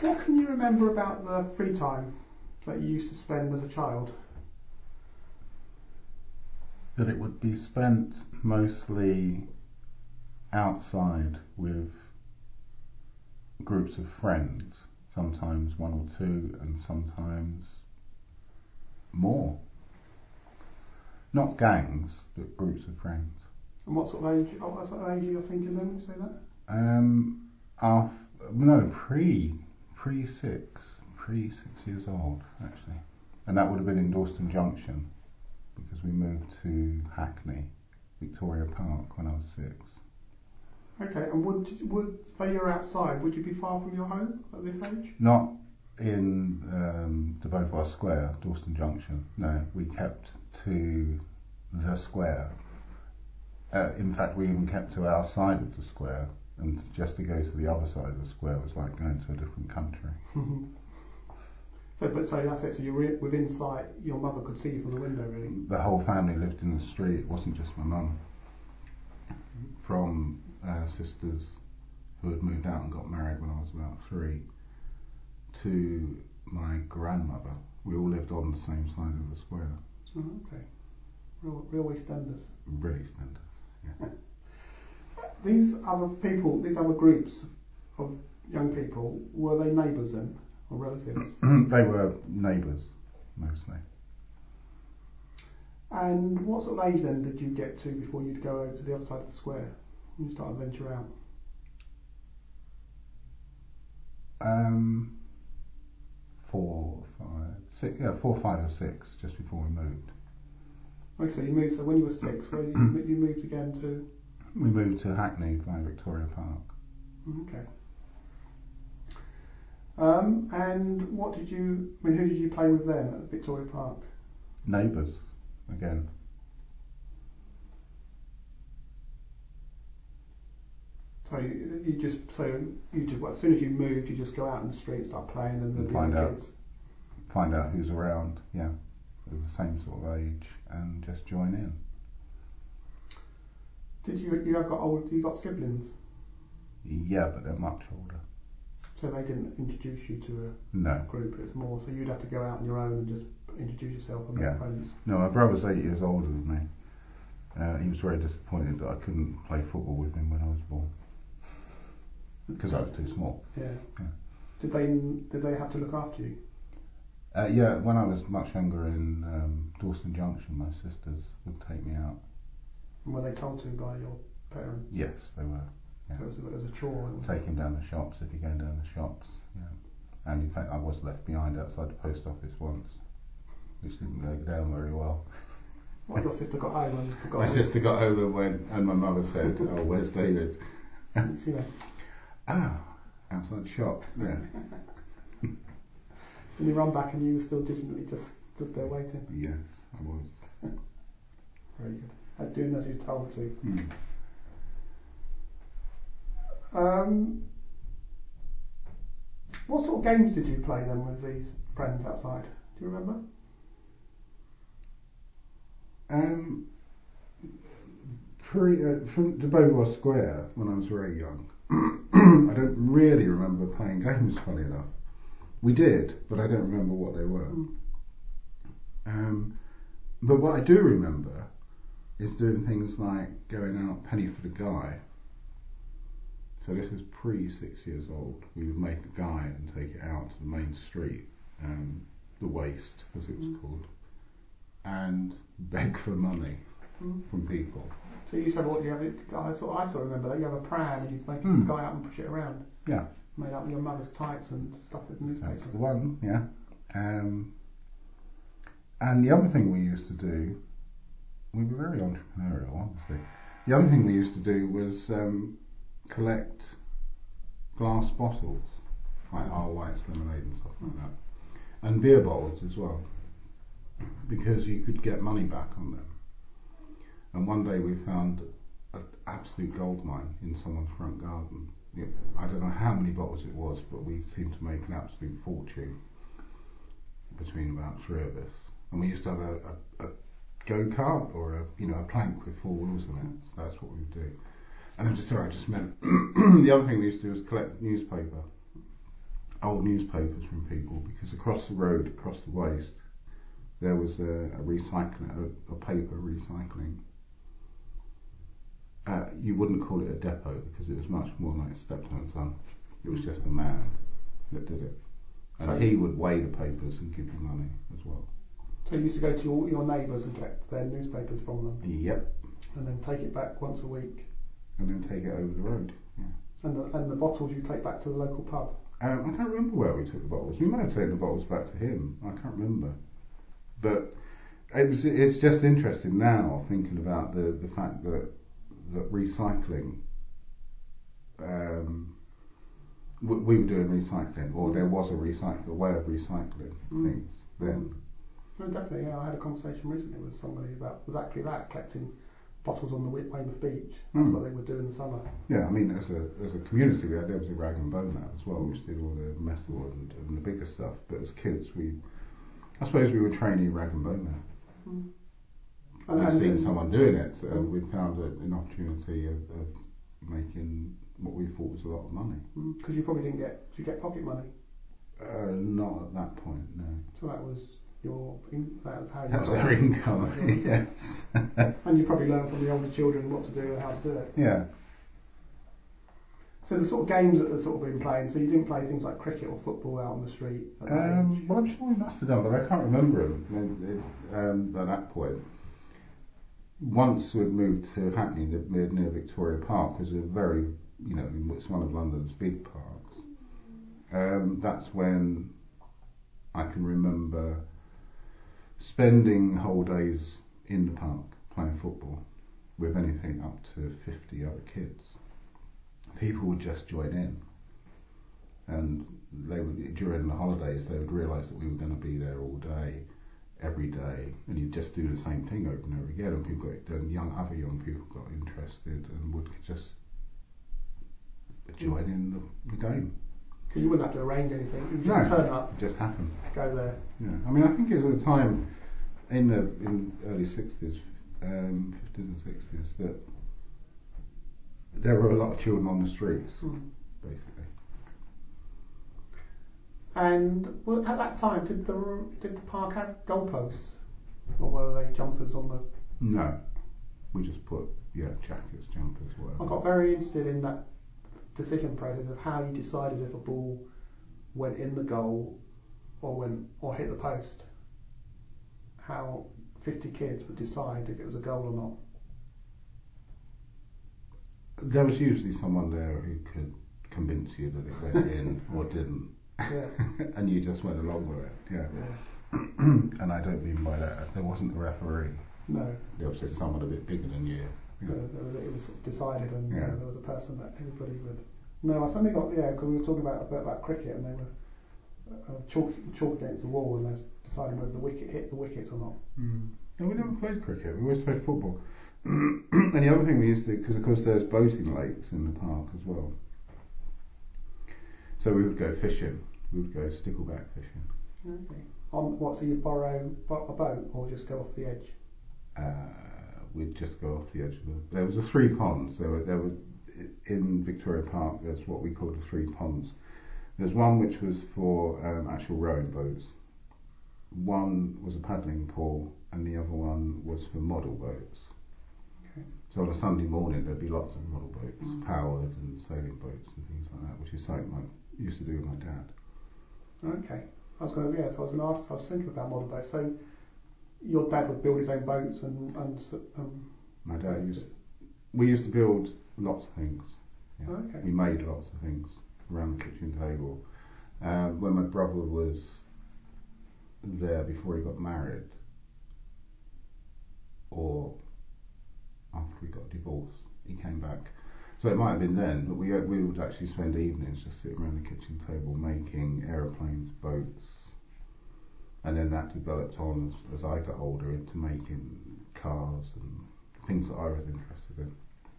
what can you remember about the free time that you used to spend as a child? That it would be spent mostly outside with groups of friends, sometimes one or two, and sometimes more. Not gangs, but groups of friends. And what sort of age? Oh, what sort of age are you thinking then? You say that? Um, af no, pre, pre six, pre six years old actually, and that would have been in Dalston Junction, because we moved to Hackney, Victoria Park when I was six. Okay, and would would say you're outside? Would you be far from your home at this age? Not in um, the Beauvoir Square, Dalston Junction. No, we kept to the square. Uh, in fact, we even kept to our side of the square, and just to go to the other side of the square was like going to a different country. so, but so that's it. So you're in- within sight. Your mother could see you from the window, really. The whole family lived in the street. It wasn't just my mum. From uh, sisters who had moved out and got married when I was about three to my grandmother. We all lived on the same side of the square. Oh, okay. Real, real EastEnders. Really standard. These other people, these other groups of young people, were they neighbours then, or relatives? they were neighbours, mostly. And what sort of age then did you get to before you'd go over to the other side of the square? and you started to venture out? Um, four, five, six, yeah, four, five or six, just before we moved. Okay, so you moved. So when you were six, where you, you moved again to? We moved to Hackney via Victoria Park. Okay. Um, and what did you? I mean, who did you play with then at Victoria Park? Neighbours, again. So you, you just so you just well, as soon as you moved, you just go out in the street, start playing, and And find out. kids. Find out who's around, yeah, of the same sort of age, and just join in. Did you? You have got old? You got siblings, Yeah, but they're much older. so they didn't introduce you to a No, group. It was more so you'd have to go out on your own and just introduce yourself and make Yeah. friends. no, my brother's eight years older than me. Uh, he was very disappointed that I couldn't play football with him when I was born because I was too small. Yeah. Yeah. Did they? Did they have to look after you? Uh, yeah, when I was much younger in um, Dalston Junction, my sisters would take me out. Were they told to by your parents? Yes, they were. So it was, a, it was a chore. It was, Take him down the shops if you're going down the shops. Yeah. And in fact, I was left behind outside the post office once, which didn't go down very well. Well, your sister got home and forgot. My sister got home and went, and my mother said, "Oh, where's David?" And you know, Ah, outside the shop. Yeah. and you run back and you were still digitally just stood there waiting. Yes, I was. Very good. And doing as you're told to. Hmm. Um, what sort of games did you play then with these friends outside? Do you remember? Um, pre, uh, from the Beauvoir Square when I was very young, I don't really remember playing games. Funny enough, we did, but I don't remember what they were. Mm. Um, but what I do remember is doing things like going out penny for the guy. So this was pre six years old. We would make a guy and take it out to the main street, um, the waste as it was Mm. called, and beg for money Mm. from people. So you said what you have. I sort I sort of remember that you have a pram and you make Mm. a guy up and push it around. Yeah. Made up your mother's tights and stuff with newspaper. That's the one, yeah. Um, and the other thing we used to do, we were very entrepreneurial, obviously. The other thing we used to do was um, collect glass bottles, like our White's lemonade and stuff like that, and beer bottles as well, because you could get money back on them. And one day we found an absolute gold mine in someone's front garden. I don't know how many bottles it was, but we seemed to make an absolute fortune between about three of us. And we used to have a, a, a go kart or a you know a plank with four wheels on it. So that's what we would do. And I'm just sorry, I just meant the other thing we used to do was collect newspaper. old newspapers from people because across the road, across the waste, there was a, a recycling, a, a paper recycling. Uh, you wouldn't call it a depot because it was much more like Steptoe Son. It was just a man that did it, and So- he would weigh the papers and give you money as well. So you used to go to your, your neighbours and collect their newspapers from them, Yep, and then take it back once a week. and then take it over the road. Yeah. And the, and the bottles you take back to the local pub. Um, I can't remember where we took the bottles. We might have taken the bottles back to him. I can't remember. But it was, it's just interesting now thinking about the, the fact that that recycling. Um, we, we were doing recycling, or there was a recycle a way of recycling Mm. things then. No, definitely. Yeah, I had a conversation recently with somebody about exactly that, collecting bottles on the Weymouth beach. That's Mm. what they would do in the summer. Yeah, I mean, as a as a community, we had, there was a rag and bone lab as well, which did all the metal and, and the bigger stuff. But as kids, we, I suppose, we were training rag and bone lab. And, We'd and seen then- someone doing it, and we'd found a, an opportunity of, of making what we thought was a lot of money. Because you probably didn't get, did you get pocket money? Uh, not at that point, no. So that was your, in, that was how you That was our income, yes. And you probably learned from the older children what to do and how to do it. yeah. So the sort of games that had sort of been playing, so you didn't play things like cricket or football out on the street at that age? Um, well, I'm sure we must have done, but I can't remember them um, at that point. Once we'd moved to Hackney, near, near Victoria Park, was a very, you know, it's one of London's big parks. Um, that's when I can remember spending whole days in the park playing football with anything up to 50 other kids. People would just join in and they would during the holidays they would realise that we were going to be there all day, every day, and you'd just do the same thing over and over again. And people got and young other young people got interested and would just join in the, the game. Because you wouldn't have to arrange anything. You No. just turn up, It just happened. go there. Yeah, I mean, I think it was at the time in the in early sixties, um, fifties and sixties that there were a lot of children on the streets, Mm. basically. And well, at that time, did the did the park have goalposts, or were they jumpers on the? No, we just put yeah jackets, jumpers, I got very interested in that decision process of how you decided if a ball went in the goal or went or hit the post. How 50 kids would decide if it was a goal or not. There was usually someone there who could convince you that it went in or didn't, Yeah. and you just went along with it. Yeah, yeah. and I don't mean by that there wasn't a referee. No. There was just someone a bit bigger than you. There it was decided, and Yeah. there was a person that everybody would. No, I suddenly got yeah, because we were talking about about cricket, and they were uh, chalk, chalk against the wall, and they're deciding whether the wicket hit the wicket or not. Mm. No, we never played cricket. We always played football. and the other thing we used to, because of course there's boating lakes in the park as well. So we would go fishing. We would go stickleback fishing. Okay. On what? So you borrow a boat, or just go off the edge? Uh, we'd just go off the edge of the. There was a three ponds. There were there were in Victoria Park. There's what we call the three ponds. There's one which was for um, actual rowing boats. One was a paddling pool, and the other one was for model boats. Okay. So on a Sunday morning, there'd be lots of model boats, Mm. powered and sailing boats and things like that, which is something I used to do with my dad. Okay. I was going to yeah. So I was going to ask. I was thinking about model boats. So your dad would build his own boats and and um, My dad used. We used to build lots of things. Yeah. Okay. We made lots of things around the kitchen table. Um, when my brother was there before he got married, or after we got divorced, he came back. So it might have been then, but we we would actually spend evenings just sitting around the kitchen table making aeroplanes, boats, and then that developed on as, as I got older into making cars and things that I was interested in.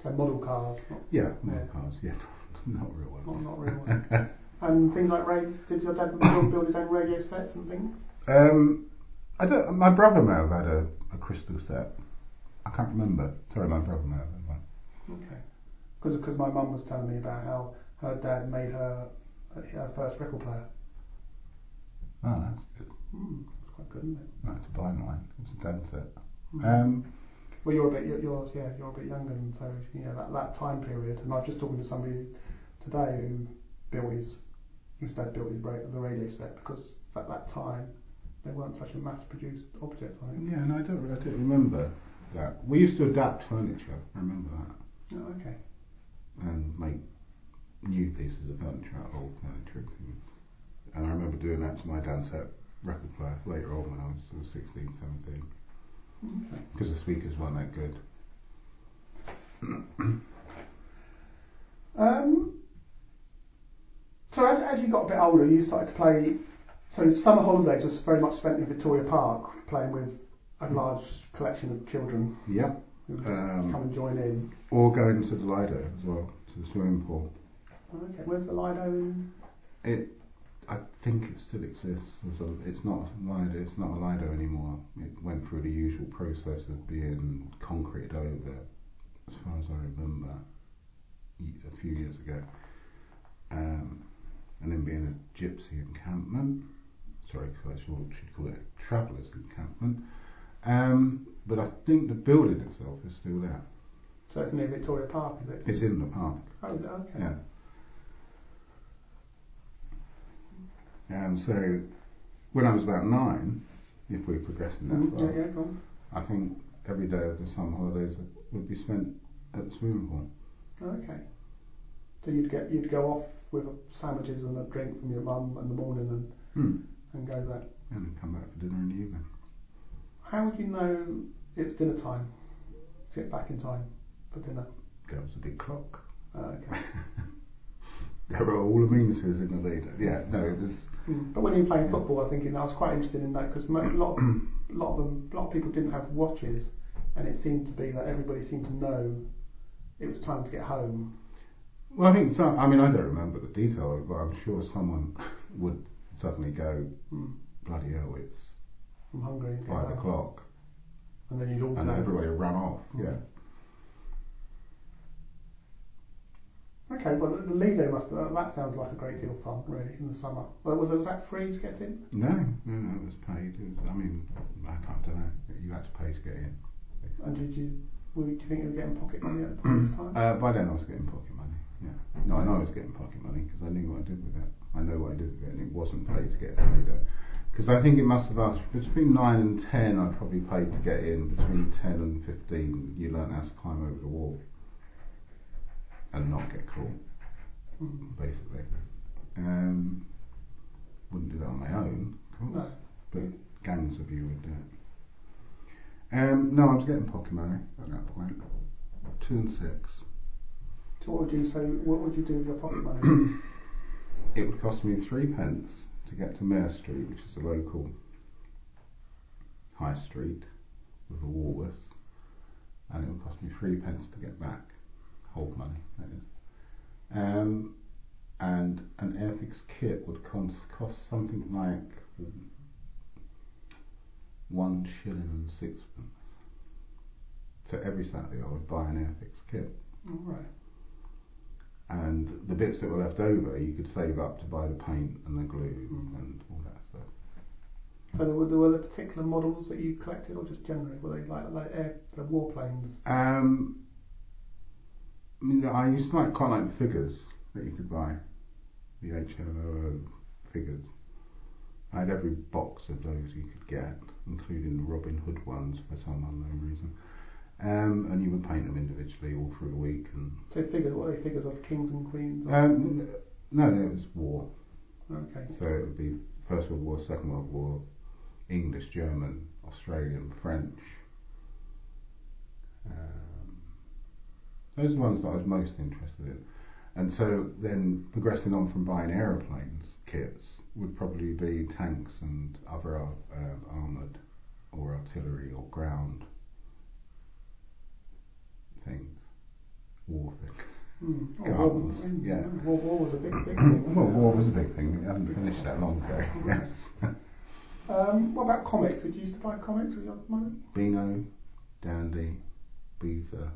so model cars, not Yeah, model Yeah. cars. Yeah, not real ones. not, not real ones. and things like radio. Did your dad build, build his own radio sets and things? Um, I don't. My brother may have had a, a crystal set. I can't remember. Sorry, my brother may have had one. Okay. Because my mum was telling me about how her dad made her her first record player. Oh, that's good. Mm, that's quite good, isn't it? No, to buy mine. It was a done set. Mm. Um, Well, you're a bit, you're, you're yeah, you're a bit younger, and so you know that, that time period. And I was just talking to somebody today who built his, whose dad built his ra- the radio set because at that time they weren't such a mass-produced object. I think. yeah, no, I don't, I don't remember that. We used to adapt furniture. I remember that. Oh, okay. and make new pieces of furniture out of old furniture and things. And I remember doing that to my Dansette record player later on when I was sort of 16, 17, Okay. because the speakers weren't that good. Um, so as, as you got a bit older, you started to play. So summer holidays was very much spent in Victoria Park, playing with a large collection of children Yeah. who would Um, come and join in. Or going to the Lido as well, to the swimming pool. Okay, where's the Lido? It, I think it still exists. It's not a Lido. It's not a Lido anymore. It went through the usual process of being concreted over, as far as I remember, a few years ago, um, and then being a gypsy encampment. Sorry, I should, should call it a travellers encampment. Um, but I think the building itself is still there. So it's near Victoria Park, is it? It's in the park. Oh, is it? Okay. Yeah. Um, so when I was about nine, if we're progressing that Mm, far, yeah, yeah. I think every day of the summer holidays would be spent at the swimming pool. Okay. So you'd get you'd go off with sandwiches and a drink from your mum in the morning and, Hmm. and go there. And then come back for dinner in the evening. How would you know it's dinner time? To get back in time for dinner. There was a big clock. Oh, okay. There were all amenities in the Lido. Yeah, no, it was. Mm. But when you're playing football, I think I was quite interested in that because a lot of a lot of them, a lot of people didn't have watches, and it seemed to be that everybody seemed to know it was time to get home. Well, I think some. I mean, I don't remember the detail, but I'm sure someone would suddenly go, Mm. "Bloody hell, it's I'm hungry. five o'clock," And then you'd all and everybody would run off. Mm. Yeah. Okay, well the, the Lido must uh, that sounds like a great deal of fun, really, in the summer. Well, was was that free to get in? No, no, no, it was paid. It was, I mean, I can't, don't know. You had to pay to get in. And did you? Were, do you think you were getting pocket money at the this time? Uh, by then I was getting pocket money. Yeah. No, I know I was getting pocket money because I knew what I did with it. I know what I did with it, and it wasn't paid to get in either. Because I think it must have asked between nine and ten. I probably paid to get in. Between ten and fifteen, you learn how to climb over the wall and not get caught. Mm. Basically, um, wouldn't do that on my own, of course. No. but gangs of you would do it. Um, no, I was getting pocket money at that point. Two and six. So what would you say? What would you do with your pocket money? It would cost me three pence to get to Mare Street, which is a local high street with a Woolworths, and it would cost me three pence to get back. Hold money, that is. Um, and an Airfix kit would cost, something like one shilling and sixpence. So every Saturday I would buy an Airfix kit. All right. and the bits that were left over you could save up to buy the paint and the glue Mm. and all that stuff. So there were, there were the particular models that you collected, or just generally were they like like air, the warplanes? Um, I mean, I used to like quite like the figures that you could buy, the HMO figures. I had every box of those you could get, including the Robin Hood ones for some unknown reason. Um, and you would paint them individually all through the week. And So figures, what are they figures of kings and queens? um, no, no, it was war. okay. So it would be First World War, Second World War, English, German, Australian, French. Um, those are the ones that I was most interested in. And so then progressing on from buying aeroplanes kits would probably be tanks and other uh, armoured or artillery or ground things, war things. Hmm. Oh, Guns, war, yeah. War, war was a big, big thing. Well, war was a big thing. We hadn't finished that long ago. Yes. Um, what about comics? Did you used to buy comics with your money? Beano, Dandy, Beezer.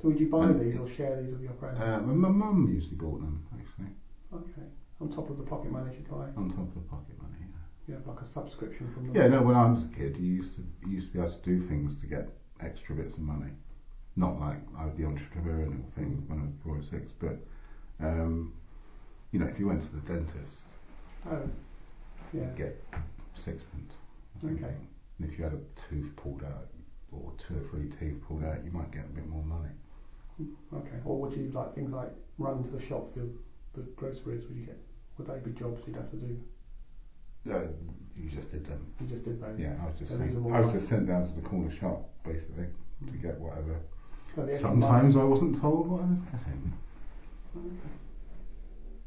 So would you buy And- these or share these with your friends? Uh, my mum usually bought them actually okay. On top of the pocket money you buy, on top of the pocket money. Yeah. you have like a subscription from them. Yeah, no. When I was a kid, you used to you used to be able to do things to get extra bits of money. Not like I the entrepreneurial thing when I was four or six, but um, you know, if you went to the dentist, Oh, yeah. you'd get sixpence. Okay. And if you had a tooth pulled out or two or three teeth pulled out, you might get a bit more money. Okay. Or would you like things like run to the shop for the groceries? Would you get? Would they be jobs you'd have to do? Uh, you just did them. You just did those. Yeah, I was just So sent, these are more I was just sent down to the corner shop basically to get whatever. So Sometimes I wasn't told what I was getting. money-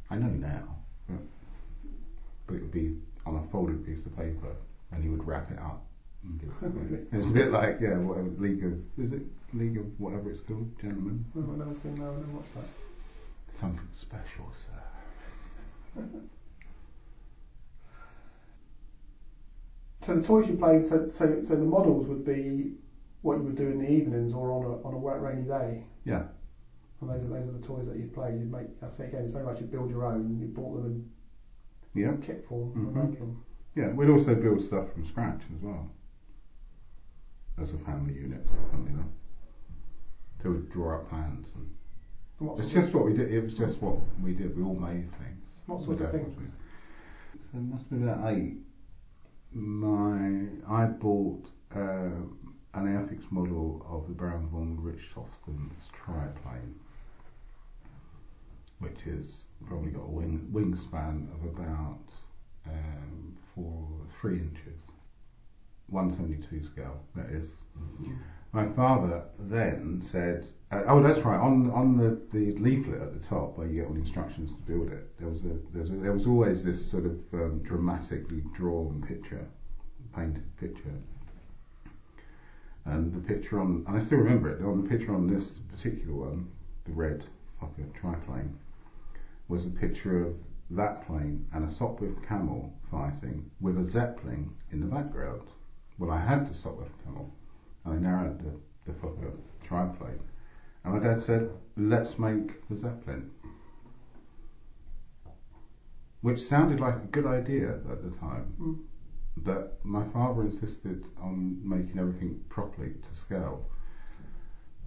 I know now, but, but it would be on a folded piece of paper, and he would wrap it up. And give it to me. Really? It's a bit like yeah, whatever League of is it League of whatever it's called, gentlemen. I've never seen that. I've never watched that. Something special, sir. So the toys you played, so, so so the models would be what you would do in the evenings or on a on a wet rainy day. Yeah. And those are those are the toys that you'd play. You'd make. I say again, it's very much you build your own. You bought them Yeah, in kit form Mhm. and make them. yeah. We'd also build stuff from scratch as well, as a family unit, funnily enough. So we'd draw up plans, and what it's just what we did. It was just what we did. We all made things. What sort of things? So it must have been about eight. My I bought uh, an Airfix model of the Baron von Richthofen's triplane, which is probably got a wing wingspan of about um, four three inches, one seventy two scale. That is. My father then said, uh, "Oh, that's right. On on the, the leaflet at the top where you get all the instructions to build it, there was a, there's a there was always this sort of um, dramatically drawn picture, painted picture, and the picture on and I still remember it. On the picture on this particular one, the red Fokker triplane, was a picture of that plane and a Sopwith Camel fighting with a Zeppelin in the background. Well, I had to stop the Sopwith And I narrowed the, the triplane. And my dad said, let's make the Zeppelin. Which sounded like a good idea at the time. Mm. But my father insisted on making everything properly to scale.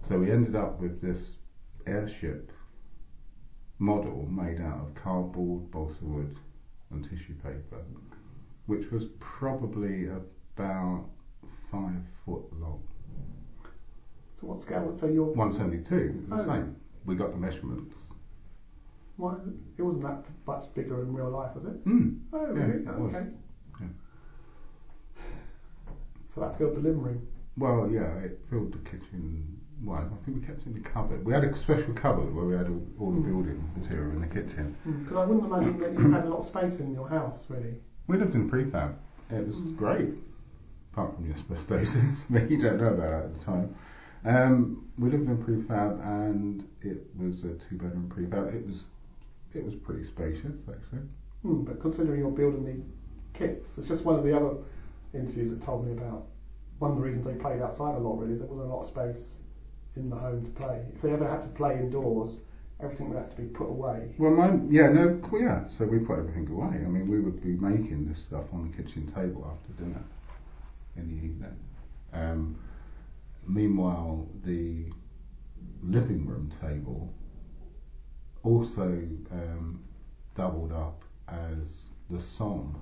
So we ended up with this airship model made out of cardboard, balsa wood, and tissue paper, which was probably about five foot long. So what scale? So you're 172, it the Oh. same. We got the measurements. Why, it wasn't that much bigger in real life, was it? Mm. Oh, Yeah, really? okay. Yeah. So that filled the living room. Well, yeah, it filled the kitchen. Well, I think we kept it in the cupboard. We had a special cupboard where we had all, all the Mm. building material in the kitchen. Because I wouldn't imagine that you had a lot of space in your house, really. We lived in prefab. It was Mm. great, apart from the asbestosis. but you don't know about that at the time. Um, we lived in a prefab, and it was a two-bedroom prefab. It was it was pretty spacious, actually. Hmm, but considering you're building these kits, it's just one of the other interviews that told me about one of the reasons they played outside a lot. Really, is there wasn't a lot of space in the home to play. If they ever had to play indoors, everything would have to be put away. Well, mine, yeah, no, yeah. So we put everything away. I mean, we would be making this stuff on the kitchen table after dinner in the evening. Um, meanwhile, the living room table also um, doubled up as the Somme,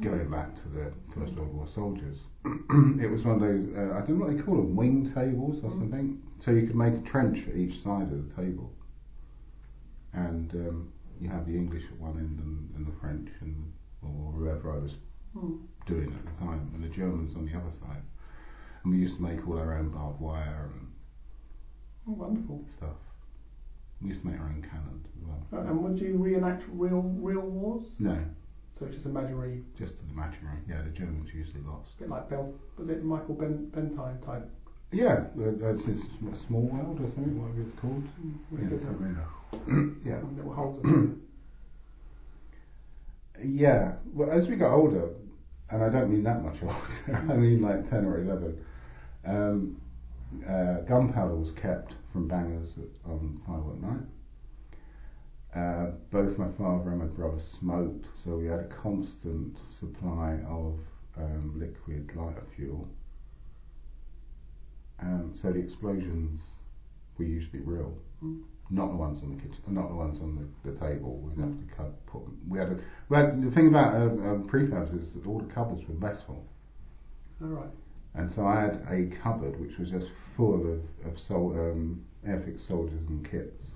going back to the First World War soldiers. it was one of those, uh, I don't know what they call them, wing tables or Mm. something. So you could make a trench at each side of the table. And um, you have the English at one end and, and the French and or whoever I was Hmm. Doing at the time, and the Germans on the other side. And we used to make all our own barbed wire and Oh, wonderful. stuff. We used to make our own cannons as well. Uh, and would you reenact real real wars? No, So it's just imaginary, just imaginary. Yeah, the Germans usually lost. bit like Bel, was it Michael ben, Bentine type? Yeah, uh, that's it's a small world or something, whatever it's called. Really Yeah, good, something uh, like that. yeah. some little holes Yeah. Well, as we got older, and I don't mean that much older, I mean like 10 or 11, um, uh, gunpowder was kept from bangers on firework night. Uh, both my father and my brother smoked, so we had a constant supply of um, liquid lighter fuel. Um, so the explosions were usually real, Mm. Not the ones on the kitchen, not the ones on the, the table. We'd have to cut, put. We had a. Well, the thing about um, um, prefabs is that all the cupboards were metal. All right. And so I had a cupboard which was just full of, of sol- um, Airfix soldiers and kits.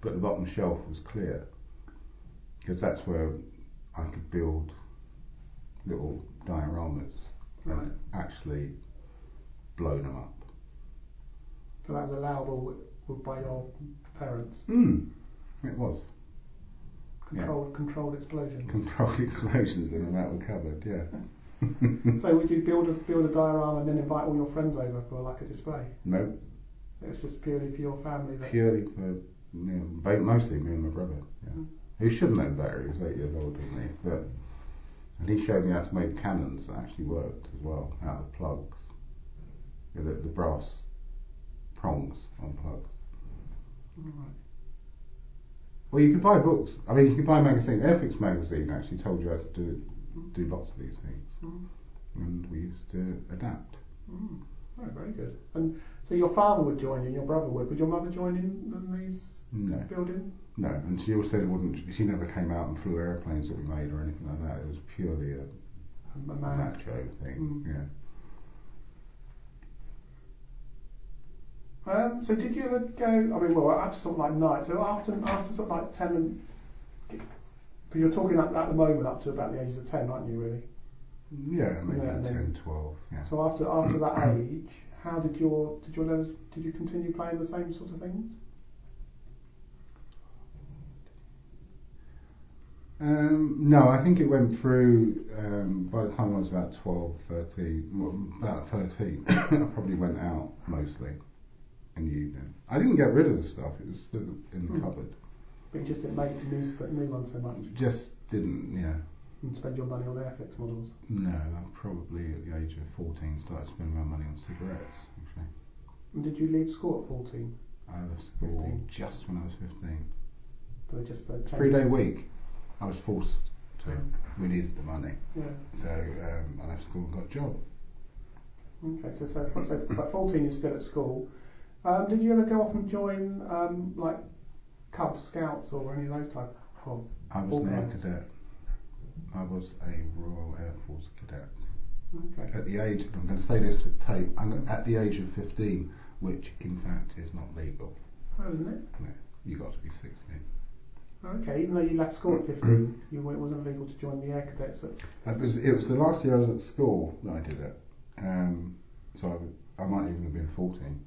But the bottom shelf was clear because that's where I could build little dioramas Right. and actually blow them up. So that was allowable by your parents. Mm, it was. Controlled controlled explosions. Controlled explosions in a metal cupboard, yeah. so would you build a build a diorama and then invite all your friends over for like a display? no, It was just purely for your family that purely for me, and- mostly me and my brother. Yeah. Mm. Who should have known better. He was eight years older than me, but and he showed me how to make cannons that actually worked as well out of plugs. The, the brass prongs on plugs. Right. Well, you can buy books. I mean, you can buy magazine. Airfix magazine actually told you how to do do lots of these things, Mm. and we used to adapt. Mm. Oh, very good. And so your father would join you and your brother would. Would your mother join in, in these No, building? no, and she also wouldn't. She never came out and flew airplanes that we made or anything like that. It was purely a A, a macho thing. Mm. Yeah. Um, so did you ever go? I mean, well, after sort of like night. So after after sort of like ten and. But you're talking at, at the moment up to about the ages of ten, aren't you? Really. Yeah, maybe Yeah, 10, then- 12, yeah. So after after that age, how did your did your letters, did you continue playing the same sort of things? Um, no, I think it went through um, by the time I was about 12, 13, well, about 13, I probably went out mostly in the evening. I didn't get rid of the stuff, it was still in the Hmm. cupboard. But you just didn't make the new sp- new ones so much Just didn't, yeah. and spend your money on Airfix models. No, I probably at the age of 14 started spending my money on cigarettes, actually. And did you leave school at fourteen? I was school 15. just when I was 15. So they just uh. Three day week, I was forced to. We needed the money. Yeah. So um, I left school and got a job. Okay. So so, so at fourteen you're still at school. Um, did you ever go off and join um, like Cub Scouts or any of those type of? I was an air cadet. I was a Royal Air Force cadet. Okay. At the age, I'm going to say this for tape, I'm at the age of 15, which in fact is not legal. Oh, isn't it? No, You got to be 16. Okay. Even though you left school at fifteen, you it wasn't legal to join the Air Cadets. At, It was, it was the last year I was at school that I did it. Um, so I, I might even have been 14.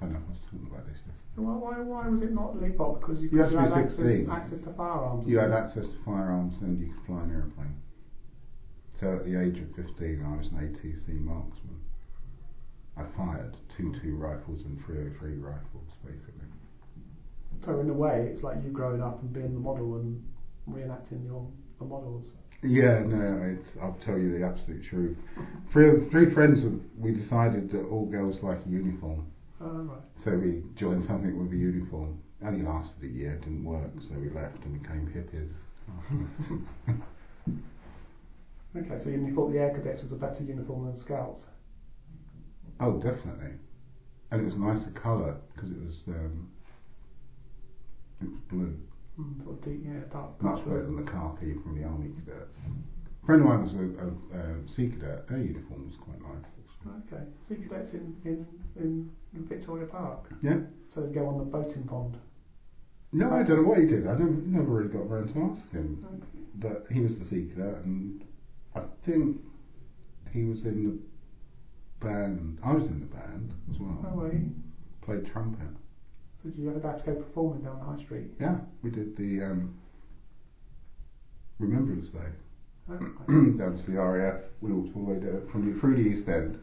I don't know if I was talking about this. so why, why why was it not legal? Because you, You had to be had 16. access access to firearms. You had access to firearms, then you could fly an aeroplane. So at the age of 15, I was an ATC marksman. I fired two two rifles and 303 rifles, basically. So in a way, it's like you growing up and being the model and reenacting your the models. Yeah, no, it's, I'll tell you the absolute truth. Three, three friends, we decided that all girls like a uniform. Oh, right. So we joined something with a uniform. Only lasted a year, didn't work, so we left and became hippies. Okay, so you thought the Air Cadets was a better uniform than Scouts? Oh, definitely. And it was a nicer colour because it was um, it was blue. Mm, sort of deep, yeah, dark. Much better than the khaki from the army cadets. A friend of mine was a, a, a sea cadet. Their uniform was quite nice. Okay, Sea Cadets in, in, in, in Victoria Park. Yeah. So they go on the boating pond. No, I don't know what he did. I never, never really got around to asking him. Okay. But he was the sea cadet, and I think he was in the band. I was in the band as well. Oh, were you? Played trumpet. So did you ever have to go performing down the high street? Yeah, we did the um, Remembrance Day. Oh, right. down to the RAF. We walked all the way down from the, through the East End,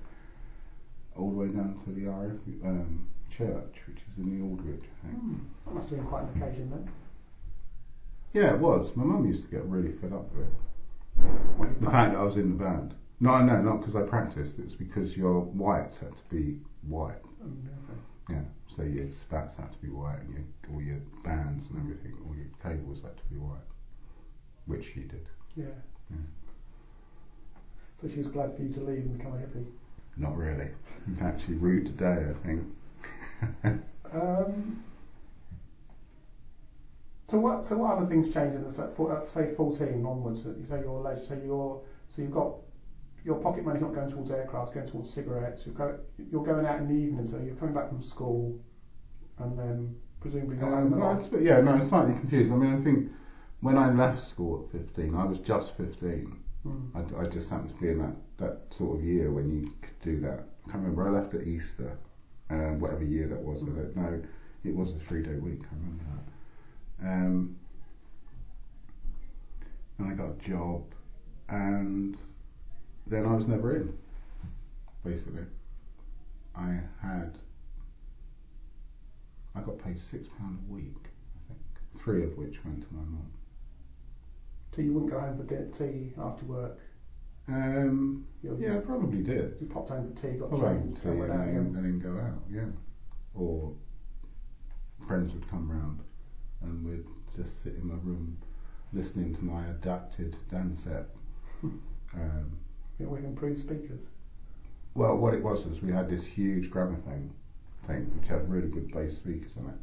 all the way down to the RAF um, church, which is in the Aldwych, I think. Hmm, that must have been quite an occasion then. Yeah, it was. My mum used to get really fed up with it. The fact that I was in the band. No, no, not because I practiced. It's because your whites had to be white. Um, okay. Yeah. So your spats had to be white, and your all your bands and everything, all your cables had to be white, which she did. Yeah. Yeah. So she was glad for you to leave and become a hippie. Not really. In fact, she rude today, I think. Um, so what? So what other things changed in the uh, say 14 onwards? You say your leisure. So you're so you've got your pocket money's not going towards aircraft, it's going towards cigarettes. You're, go, you're going out in the evening, so you're coming back from school, and then presumably not Um, no, it's- yeah, no, I'm slightly confused. I mean, I think when I left school at 15, I was just 15. Mm. I, I just happened to be in that, that sort of year when you could do that. I can't remember. I left at Easter, um, whatever year that was. I don't know. It was a three day week. I remember that. Um, and I got a job, and then I was never in. Basically, I had. I got paid six pound a week. I think three of which went to my mum. So you wouldn't go home for dinner, tea after work. Um, You yeah, I probably did. you popped home for tea, got Well, changed, tea and went and then, and then go out, yeah. Or friends would come round and we'd just sit in my room listening to my adapted Dansette. um, know, with improved speakers. well, what it was was we had this huge gramophone thing which had really good bass speakers on it.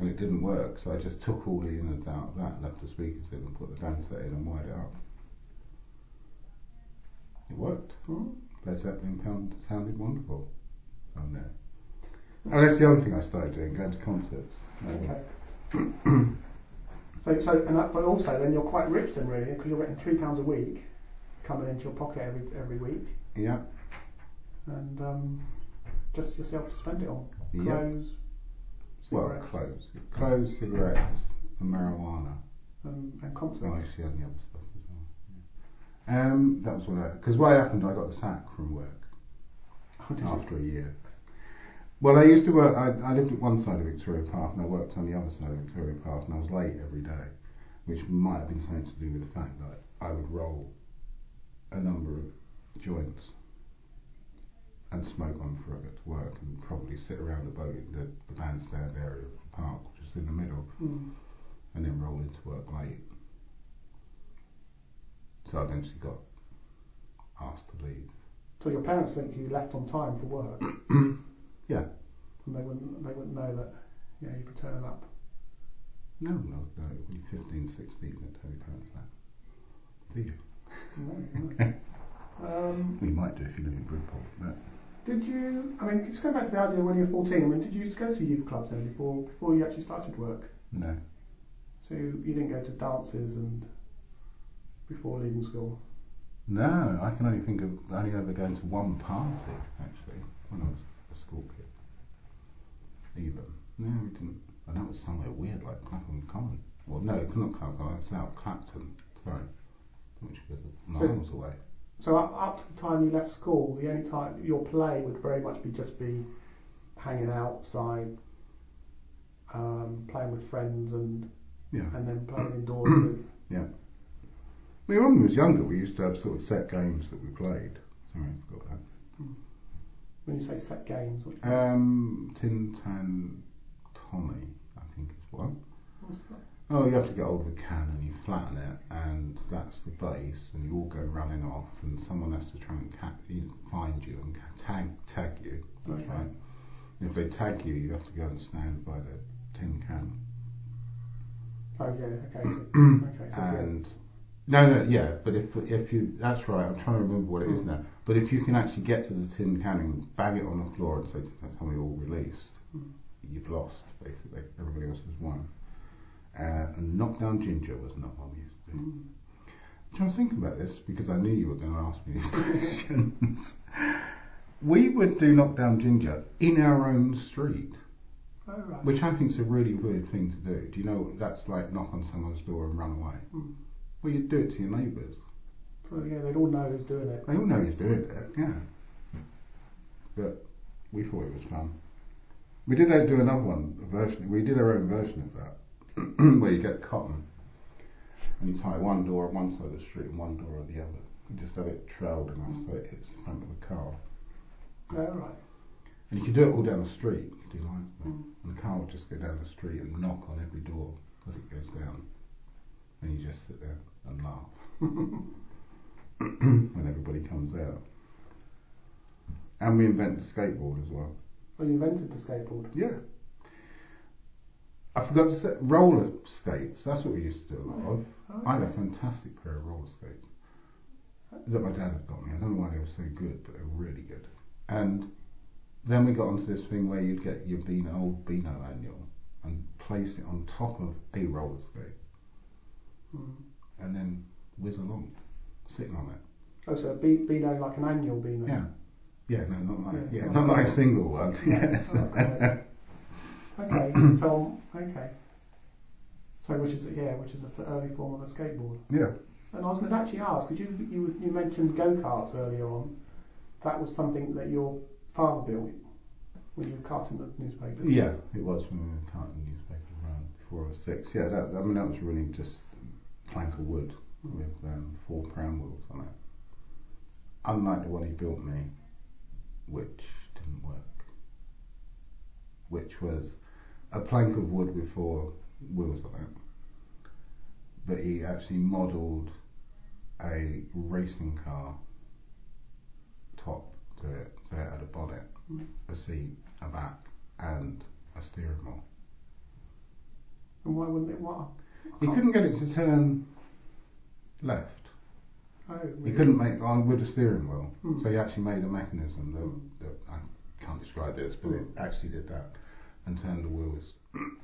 And it didn't work, so I just took all the innards out of that, left the speakers in, and put the Dansette in and wired it up. It worked. Mm. Led Zeppelin sound, sounded wonderful on there. Oh, that's the other thing I started doing, going to concerts. Okay. so, so, and that, but also then you're quite rich then really, because you're getting three pounds a week coming into your pocket every every week, Yeah, and um, just yourself to spend it on yeah. clothes, Well, cigarettes, clothes, clothes, cigarettes, and marijuana. um, and Oh, concerts. actually, and the other stuff as well. Yeah. Um, that was what I. Because what happened, I got the sack from work Oh, did you? after a year. Well, I used to work. I, I lived at one side of Victoria Park, and I worked on the other side of Victoria Park, and I was late every day, which might have been something to do with the fact that I would roll a number of joints and smoke on got to work, and probably sit around the boat, the, the bandstand area of the park, which is in the middle, Mm. and then roll into work late. So I eventually got asked to leave. So your parents think you left on time for work. Yeah. And they wouldn't they wouldn't know that you know you'd turning up. No, no, no. When you're 15, 16, they tell your parents that. Do you? No, no. um, We might do if you live in Bridport. But did you? I mean, just going back to the idea when you were 14. I mean, did you used to go to youth clubs then before before you actually started work? no. So you didn't go to dances and before leaving school. No, I can only think of only ever going to one party actually when I was a school kid. Even no, we didn't. And that was somewhere weird like Clapham Common. Well, no, not Clapham Common. South Clapton. Sorry, which was So- miles away. So up, up to the time you left school, the only time your play would very much be just be hanging outside, um, playing with friends, and Yeah. and then playing indoors with. I mean, when we was younger, we used to have sort of set games that we played. Sorry, I forgot that. When you say set games, what, Um, Tin Tan Tommy, I think is one. what's that? Oh, you have to get hold of a can and you flatten it, and that's the base, and you all go running off, and someone has to try and ca- you find you and tag tag you. Okay. Right? And if they tag you, you have to go and stand by the tin can. Oh yeah, okay. So, okay, so. And no, no, yeah, but if if you that's right, I'm trying to remember what it is now. But if you can actually get to the tin can and bang it on the floor and say, "Tell me all released," Mm. you've lost basically. Everybody else has won. Uh, and knockdown ginger was not one we used to do. Mm. I was thinking about this because I knew you were going to ask me these questions. we would do knockdown ginger in our own street, Oh right. which I think is a really weird thing to do. Do you know that's like knock on someone's door and run away? Mm. Well, you'd do it to your neighbours. Well, yeah, they'd all know who's doing it. They all know who's doing it, yeah. But we thought it was fun. We did do another one, a version. We did our own version of that, where you get cotton and you tie one door on one side of the street and one door on the other. You just have it trailed enough so it hits the front of the car. Oh, right. And you could do it all down the street. You could do like. Mm. And the car would just go down the street and knock on every door as it goes down. And you just sit there and laugh when everybody comes out. And we invented the skateboard as well. Oh, you invented the skateboard. Yeah. I forgot to say roller skates. That's what we used to do a lot of. Oh, I had a fantastic pair of roller skates that my dad had got me. I don't know why they were so good, but they were really good. And then we got onto this thing where you'd get your Beano, old Beano annual and place it on top of a roller skate Mm. and then whiz along, sitting on it. Oh, so a be- Beano like an annual Beano. Yeah. Yeah, no, not like Yeah, yeah, not like a single one. Yes. Oh. okay, so okay. So which is it? yeah, which is the early form of a skateboard. yeah. And I was going to actually ask, because you you you mentioned go karts earlier on. That was something that your father built when you were carting the newspapers. Yeah, it was when we were carting newspapers around before I was six. Yeah, that, I mean that was really just plank of wood with um, four pram wheels on it. Unlike the one he built me, which didn't work. Which was a plank of wood with four wheels on it. But he actually modelled a racing car top to it. So it had a bonnet, Mm. a seat, a back, and a steering wheel. And why wouldn't it? What? He couldn't get it to turn left. Oh, He couldn't make on with the steering wheel. Hmm. So he actually made a mechanism that, that I can't describe this, but it Hmm. actually did that and turned the wheels.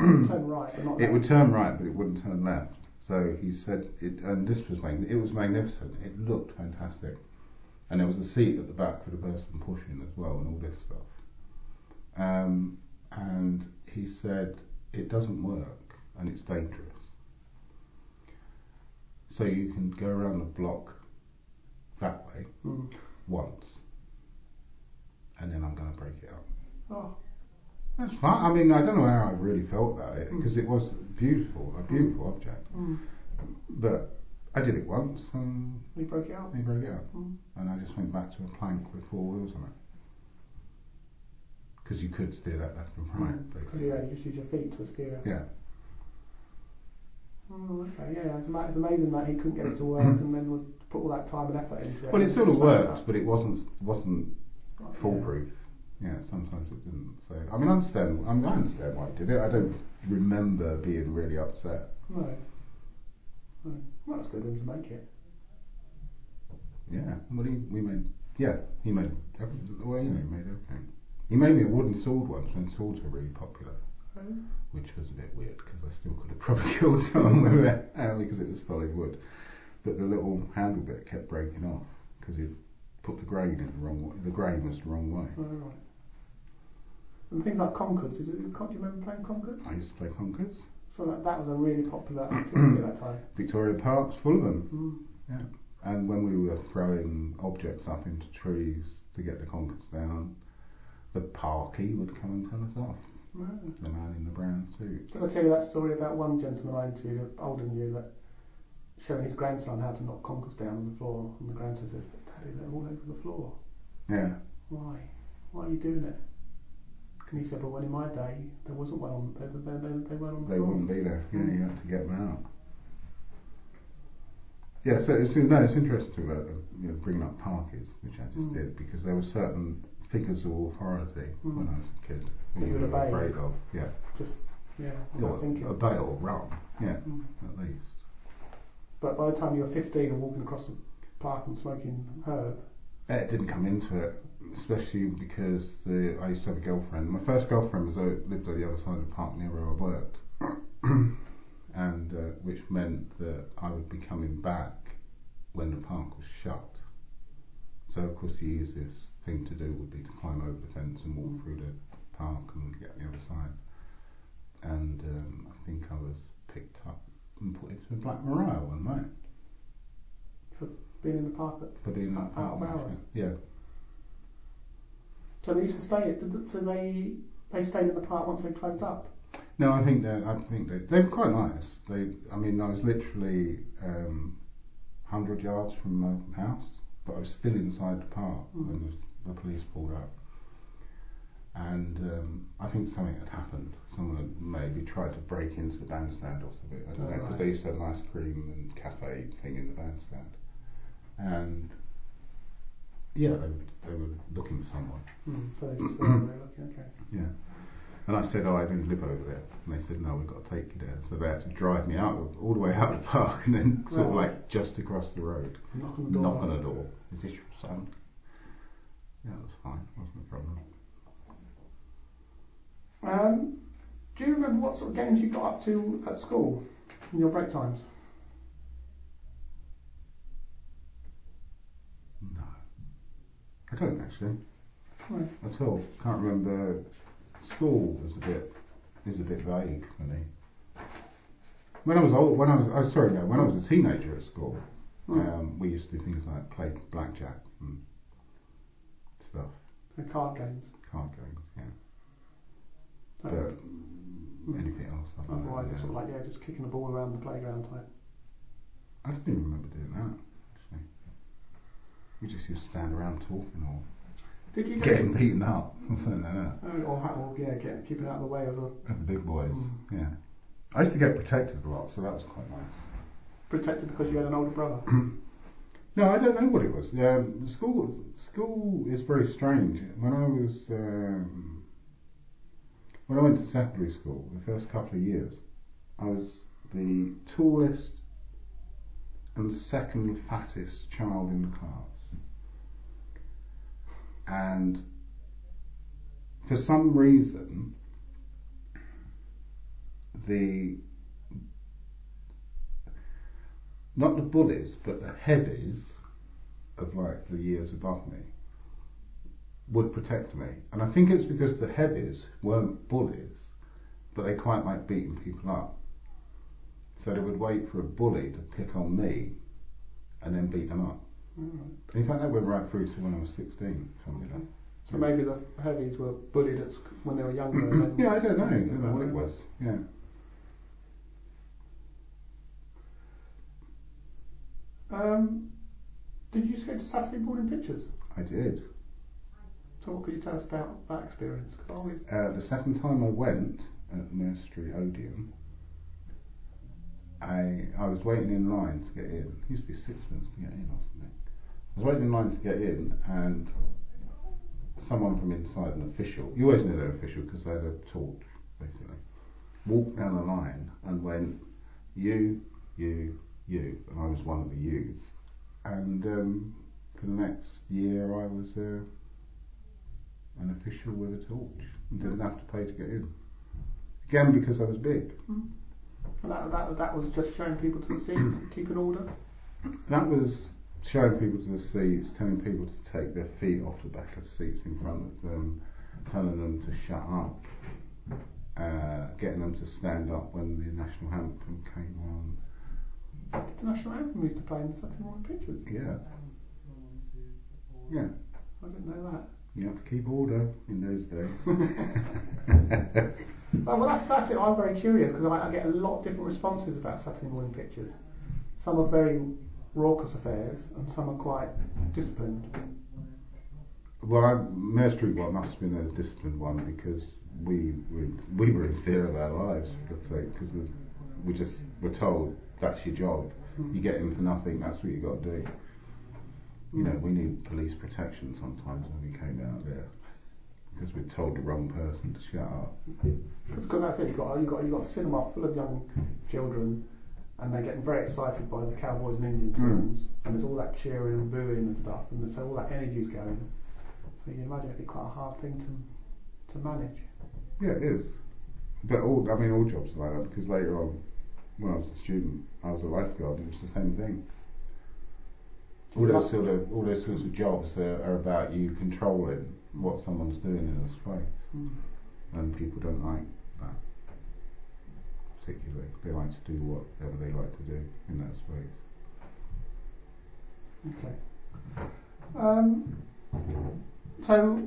turn right, but not It would turn right, but it wouldn't turn left. So he said it, and this was it was magnificent. It looked fantastic, and there was a seat at the back for the person pushing as well, and all this stuff. Um, and he said it doesn't work and it's dangerous. So you can go around the block that way Mm. once, and then I'm going to break it up. Oh, That's fine. I mean, I don't know how I really felt about it because it was beautiful, a beautiful object. mm. But I did it once and we broke it up. he broke it up, Mm. and I just went back to a plank with four wheels on it. Because you could steer that left and right, Because basically. yeah, you just use your feet to steer. It. Yeah. Oh, okay, yeah, it's, ama- it's amazing that he couldn't get it to work and then would put all that time and effort into it. Well, it and sort of smash worked, but it wasn't wasn't foolproof. Yeah, sometimes it didn't. So I mean, I understand. I mean, I understand why he did it. I don't remember being really upset. No. no. Well, it's good of him to make it. Yeah. Well, he we made. Yeah, he made. everything- Well, you know, he made everything. He made me a wooden sword once when swords were really popular. Oh, which was a bit weird because I still could have probably killed someone with it uh, because it was solid wood. But the little handle bit kept breaking off because he'd put the grain in the wrong way. The grain was the wrong way. oh, right. And things like conkers. Did you, do you remember playing conkers? I used to play conkers. So that, that was a really popular activity at that time. Victoria Park's full of them. Mm. And when we were throwing objects up into trees to get the conkers down, the parkie would come and tell us off. No. The man in the brown suit. Did I tell you that story about one gentleman I interviewed, older than you, that showing his grandson how to knock conkers down on the floor, and the grandson says, "But Daddy, they're all over the floor. Yeah. Why? Why are you doing it?" And he said, "Well, when in my day, there wasn't one on. They, they, they, they weren't on the They floor." wouldn't be there. Yeah, you have to get them out. Yeah, so it's, no, it's interesting about them, you know, bringing up parkies, which I just Mm. did, because there were certain figures of authority Mm. when I was a kid That you were afraid of. Yeah, Just yeah, or, obey or run. Yeah, Mm. at least. But by the time you were 15 and walking across the park and smoking herb, Uh, It didn't come into it, especially because the, I used to have a girlfriend. My first girlfriend was o- lived on the other side of the park near where I worked, and uh, which meant that I would be coming back when the park was shut. So of course the easiest thing to do would be to climb over the fence and walk through the park and get the other side. And um, I think I was picked up and put into a Black Maria one night For being in the park. At, for being Out- out of hours? Yeah. So they used to stay. At, so they they stayed in the park once they closed up. No, I think they I think they they're quite nice. They, I mean, I was literally um, 100 yards from my house, but I was still inside the park Mm. when the, the police pulled up. And um, I think something had happened. Someone had maybe tried to break into the bandstand or something. I don't Oh, know, because right. they used to have an ice cream and cafe thing in the bandstand. And yeah, they, were- they were looking for someone. Hmm. So they just there, they were looking, okay. Yeah. And I said, oh, I don't live over there. And they said, no, we've got to take you there. So they had to drive me out, all the way out of the park, and then sort of Right. like just across the road. Knock on the door. Knock on a door. Is this your son? Yeah, it was fine. Wasn't a problem. Um, do you remember what sort of games you got up to at school in your break times? No. I don't actually Fine. at all. Can't remember. School was a bit is a bit vague for me. When I was old, when I was oh, sorry, no, when I was a teenager at school, Hmm. um, we used to do things like play blackjack and stuff, And card games. card games, yeah. Uh, But anything else? Know, Otherwise, it's yeah. sort of like yeah, just kicking the ball around the playground type. I don't even remember doing that. We just used to stand around talking or Did you getting beaten up or something like that. Oh, or, ha- or yeah, get, keeping out of the way of the Of the big boys, Mm. yeah. I used to get protected a lot, so that was quite nice. protected because you had an older brother. No, I don't know what it was. Um, school school is very strange. When I was um, when I went to secondary school, the first couple of years, I was the tallest and second fattest child in the class, and for some reason, the not the bullies, but the heavies of like the years above me would protect me. And I think it's because the heavies weren't bullies, but they quite like beating people up. So they would wait for a bully to pick on me and then beat them up. Alright. In fact, that went right through to when I was 16, something like So maybe the heavies were bullied at sc- when they were younger. and then Yeah, I don't know. I don't know what it was. Yeah. Um, did you used to go to Saturday morning pictures? I did. So what could you tell us about that experience? Because I always Uh, the second time I went at Nurse Street Odeon, I I was waiting in line to get in. It used to be sixpence to get in or something. I was waiting in line to get in, and someone from inside, an official, you always knew they're official because they had a torch, basically, walked down the line and went, you, you, you, and I was one of the yous. And um, for the next year, I was uh, an official with a torch and didn't have to pay to get in. Again, because I was big. and that, that that was just showing people to the seats, keeping order. That was showing people to the seats, telling people to take their feet off the back of the seats in front of them, telling them to shut up, uh, getting them to stand up when the national anthem came on. Did the national anthem used to play in the Saturday morning pictures? Yeah. Yeah. I didn't know that. You had to keep order in those days. Oh, well, that's, that's it. I'm very curious because I, I get a lot of different responses about Saturday morning pictures. Some are very raucous affairs, and some are quite disciplined. Well, I, Street one must have been a disciplined one because we we, we were in fear of our lives, for God's sake, because we, we just were told that's your job. Hmm. You get in for nothing. That's what you got to do. You know, we need police protection sometimes when we came out there because we're told the wrong person to shut up. Because that's it. You got you got you got a cinema full of young children, and they're getting very excited by the cowboys and Indian Mm. and there's all that cheering and booing and stuff, and so all that energy's going. So you imagine it'd be quite a hard thing to to manage. Yeah, it is. But all I mean, all jobs are like that because later on, when I was a student, I was a lifeguard. It was the same thing. All those sort of all those sorts of jobs are, are about you controlling what someone's doing in a space, Mm. and people don't like. Particularly, they like to do whatever they like to do in that space. Okay. Um, so,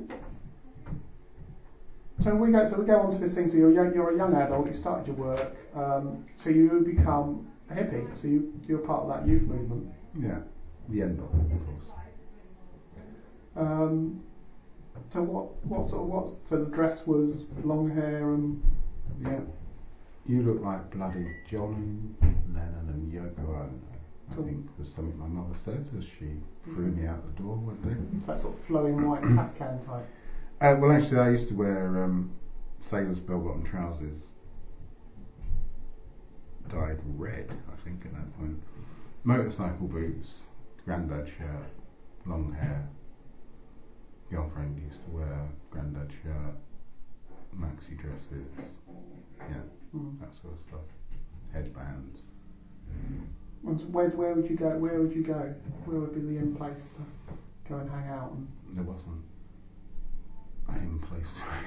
so we go. So we go on to this thing. So you're young, you're a young adult. You started your work. Um, so you become a hippie. So you you're part of that youth movement. Yeah, the end of it, of course. Um, so what what sort of what? So the dress was long hair and Yeah. You look like bloody John Lennon and Yoko Ono. I think was something my mother said as she threw me out the door one day. it's that sort of flowing white Afghan type. Uh, well, actually, I used to wear um, sailor's bell-bottom trousers, dyed red, I think, at that point. Motorcycle boots, grandad shirt, long hair. Girlfriend used to wear grandad shirt, maxi dresses, yeah, Mm. that sort of stuff. Headbands. And where where would you go? Where would you go? Where would be the in place to go and hang out? And There wasn't a in place to hang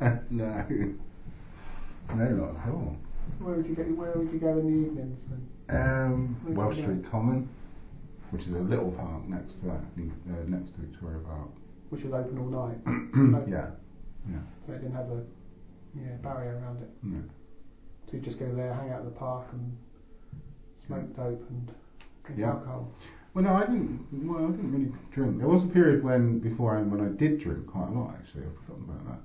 out. no. No, not at all. where would you go? Where would you go in the evenings? And Um, Where Welsh go? Street Common, which is a little park next to uh, next to Victoria Park. which is open all night, yeah, so it didn't have a yeah barrier around it. no. So you just go there, hang out at the park, and smoke dope and drink Yeah. alcohol. Well, no, I didn't. Well, I didn't really drink. There was a period when before I when I did drink quite a lot. Actually, I've forgotten about that.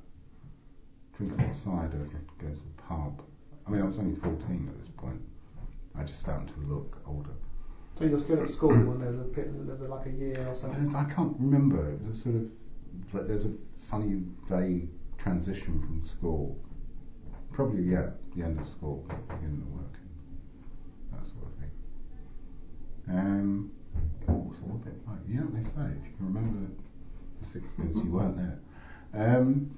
Drinking outside, I'd go to the pub. I mean, I was only 14 at this point. I just started to look older. So you're still at school, and there's a bit, there's a, like a year or something. I, I can't remember. It was a sort of like there's a funny day transition from school. Probably yeah, the end of school, beginning of work, that sort of thing. Um, oh, it's all a bit like you know what they say. If you can remember the sixties, you weren't there. Um,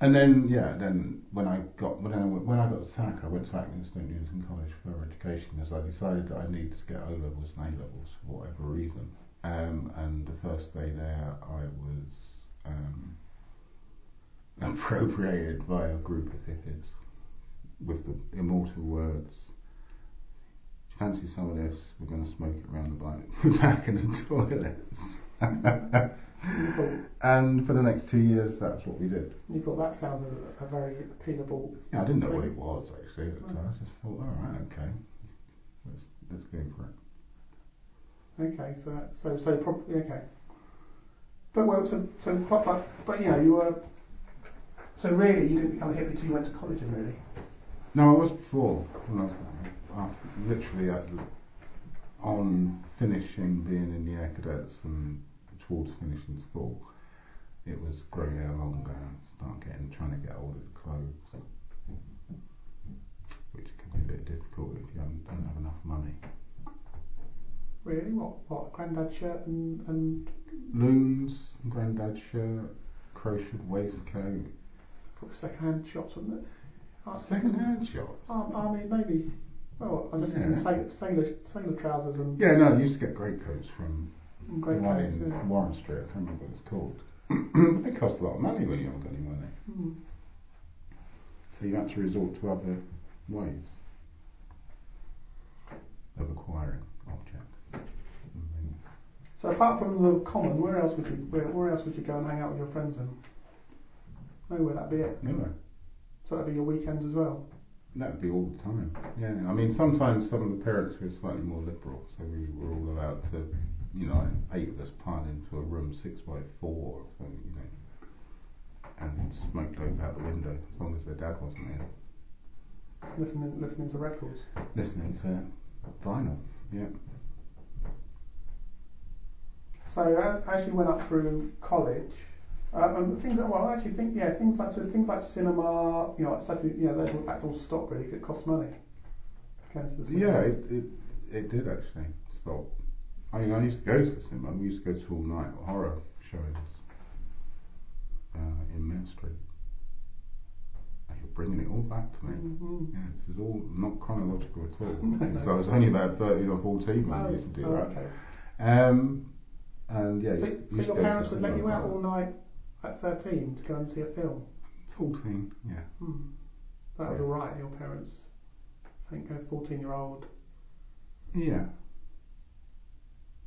and then yeah, then when I got when I went, when I got to SAC, I went to Accrington Newington College for education because I decided that I needed to get O levels and A levels for whatever reason. Um, and the first day there, I was um, appropriated by a group of hippies with the immortal words. Fancy some of this? We're going to smoke it around the back, back in the toilets. And for the next two years, that's what we did. you thought that sounded a, very appealable. Yeah, I didn't know what it was actually at the time. I just thought, all right, okay, let's let's go for it. Okay, so that- so so probably okay. But well, so so but but, you know you were. So really, you didn't become a hippie until you went to college, then, really. No, I was before when I was after, literally on finishing being in the air cadets and towards finishing school. It was grow hair longer, start getting trying to get older clothes, which can be a bit difficult if you don't have enough money. Really, what what granddad shirt and and Loons, granddad shirt, crocheted waistcoat, second-hand shops, wasn't it? Oh, second-hand shops. Um, Army and Navy. Well, I just Yeah. sailor, sailor sailor trousers and, Yeah, no, I used to get great coats from great the one coats. in Yeah. Warren Street. I can't remember what it's called. they cost a lot of money when you haven't got any money, Mm. so you have to resort to other ways of acquiring objects. and things. So apart from the common, where else would you where, where else would you go and hang out with your friends and nowhere that'd be it. Anyway, So that'd be your weekends as well. that would be all the time. Yeah, I mean, sometimes some of the parents were slightly more liberal, so we were all allowed to, you know, eight of us piled into a room six by four or something, you know, and smoke dope out the window as long as their dad wasn't in. Listening listening to records. Listening to vinyl, yeah. So uh, as you went up through college, uh, and things that well, I actually think yeah, things like so things like cinema, you know, like such you know, that, that all stopped really. It cost money. Going to the cinema. Yeah, it, it, it did actually stop. I mean, I used to go to the cinema. We used to go to all night horror shows uh, in Mill Street. You're bringing it all back to me. Mhm. Yeah, this is all not chronological at all. because I was only about 13 or 14 when Oh, we used to do oh, that. okay. Um, and yeah, So, so your to go to parents would let you out all night at 13 to go and see a film? 14, yeah. Hmm. That was Yeah. all right, your parents. I think a 14 year old. Yeah.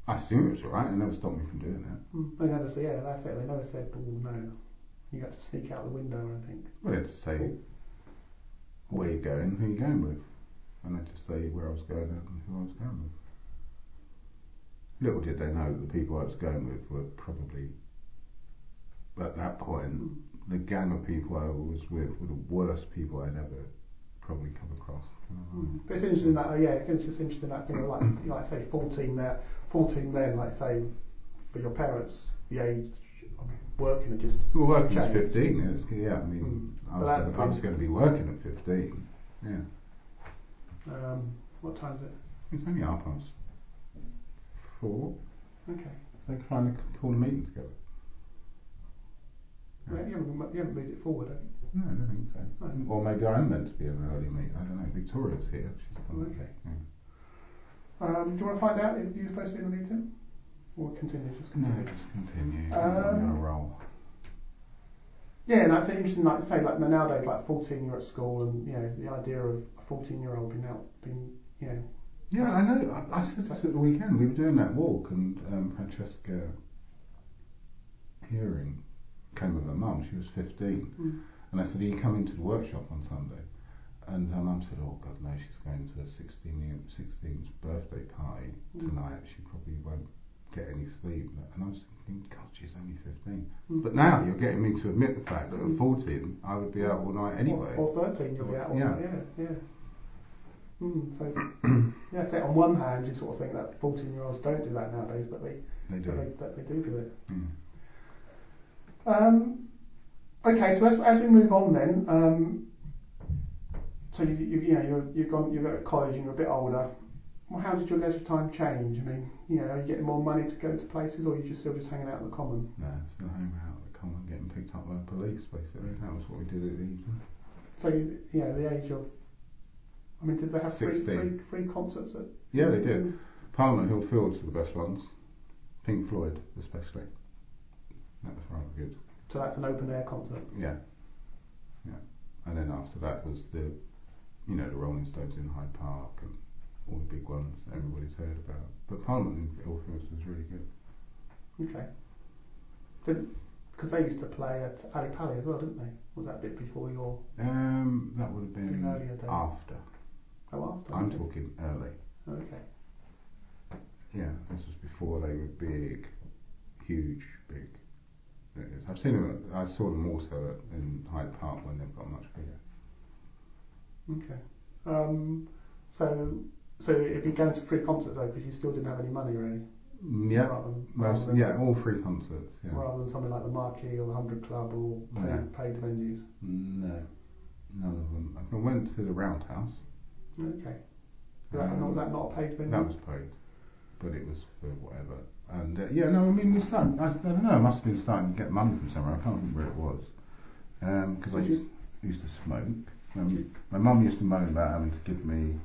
I assume it was alright. It never stopped me from doing that. Hmm. They never said, yeah, that's it. They never said, oh no, you got to sneak out the window or anything. Well, they had to say where you going, who are you going with. and I'd just say where I was going and who I was going with. Little did they know that the people I was going with were probably, at that point, the gang of people I was with were the worst people I'd ever probably come across. Mm. But it's interesting that, uh, yeah, it's just interesting that thing of like, like say, 14 there, 14 then, like say, for your parents, the age of working had just Well, working at changed. 15, it's, yeah, I mean, Mm. I, was gonna, I was going to be working at 15. Yeah, Um, what time is it? it's only half past four. Okay. They could finally call a meeting together. Yeah, you, haven't, you haven't moved it forward, have you? No, I don't think so. No. Or maybe I'm meant to be an early meet. I don't know. Victoria's here. She's Oh, okay. Yeah. Um, do you want to find out if you're supposed to be in the meeting? Or continue, just No, continue? just continue. Um, roll. Yeah, and that's interesting. Like say, like nowadays, like fourteen, you're at school, and you know the idea of a fourteen-year-old being out, being you know, Yeah, I know. I, I said this at the weekend. We were doing that walk, and um, Francesca Hearing came with her mum. She was 15. Mm. And I said, Are you coming to the workshop on Sunday? And her mum said, Oh, God, no, she's going to her 16 16th birthday party Mm. tonight. She probably won't get any sleep. And I was thinking, God, she's only 15. Mm. But now you're getting me to admit the fact that Mm. at 14, I would be out all night anyway. or, or thirteen, you'll be out. All Yeah. night, yeah, yeah. Mm, so yeah, so on one hand, you sort of think that fourteen-year-olds don't do that nowadays, but they, they do. they, that they do do it. Mm. Um, okay, so as, as we move on then, um, so you, you, you know you're you've gone you're at college and you're a bit older. Well, how did your leisure time change? I mean, you know, are you getting more money to go to places, or are you just still just hanging out in the common? No, still hanging out at the common, getting picked up by the police, basically. That was what we did at the evening. So you, know, the age of, I mean, did they have free 16. free, free concerts at? Yeah, they did. Parliament Hill Fields were the best ones. Pink Floyd, especially. That was rather good. So that's an open air concert. Yeah, yeah. And then after that was the, you know, the Rolling Stones in Hyde Park and all the big ones that everybody's heard about. But Parliament Hill Fields was really good. Okay. Because they used to play at Ali Pali as well, didn't they? Was that a bit before your? Um, that would have been In earlier days. after. Oh, after. I'm talking early. Okay. Yeah, this was before they were big, huge, big. I've seen them. At, I saw them also in Hyde Park when they've got much bigger. Okay. Um, so, so it'd be going to free concerts though, because you still didn't have any money really. Yeah, than, most. than, Yeah, all free concerts. Yeah. Rather than something like the Marquee or the Hundred Club or paid, No. paid venues. No, none of them. I went to the Roundhouse. Okay. Was that, Um, was that not a paid venue? That was paid, but it was for whatever. And uh, yeah, no, I mean we started. I, I don't know. I must have been starting to get money from somewhere. I can't remember where it was. Because I used, used to smoke. Um, my mum used to moan about having to give me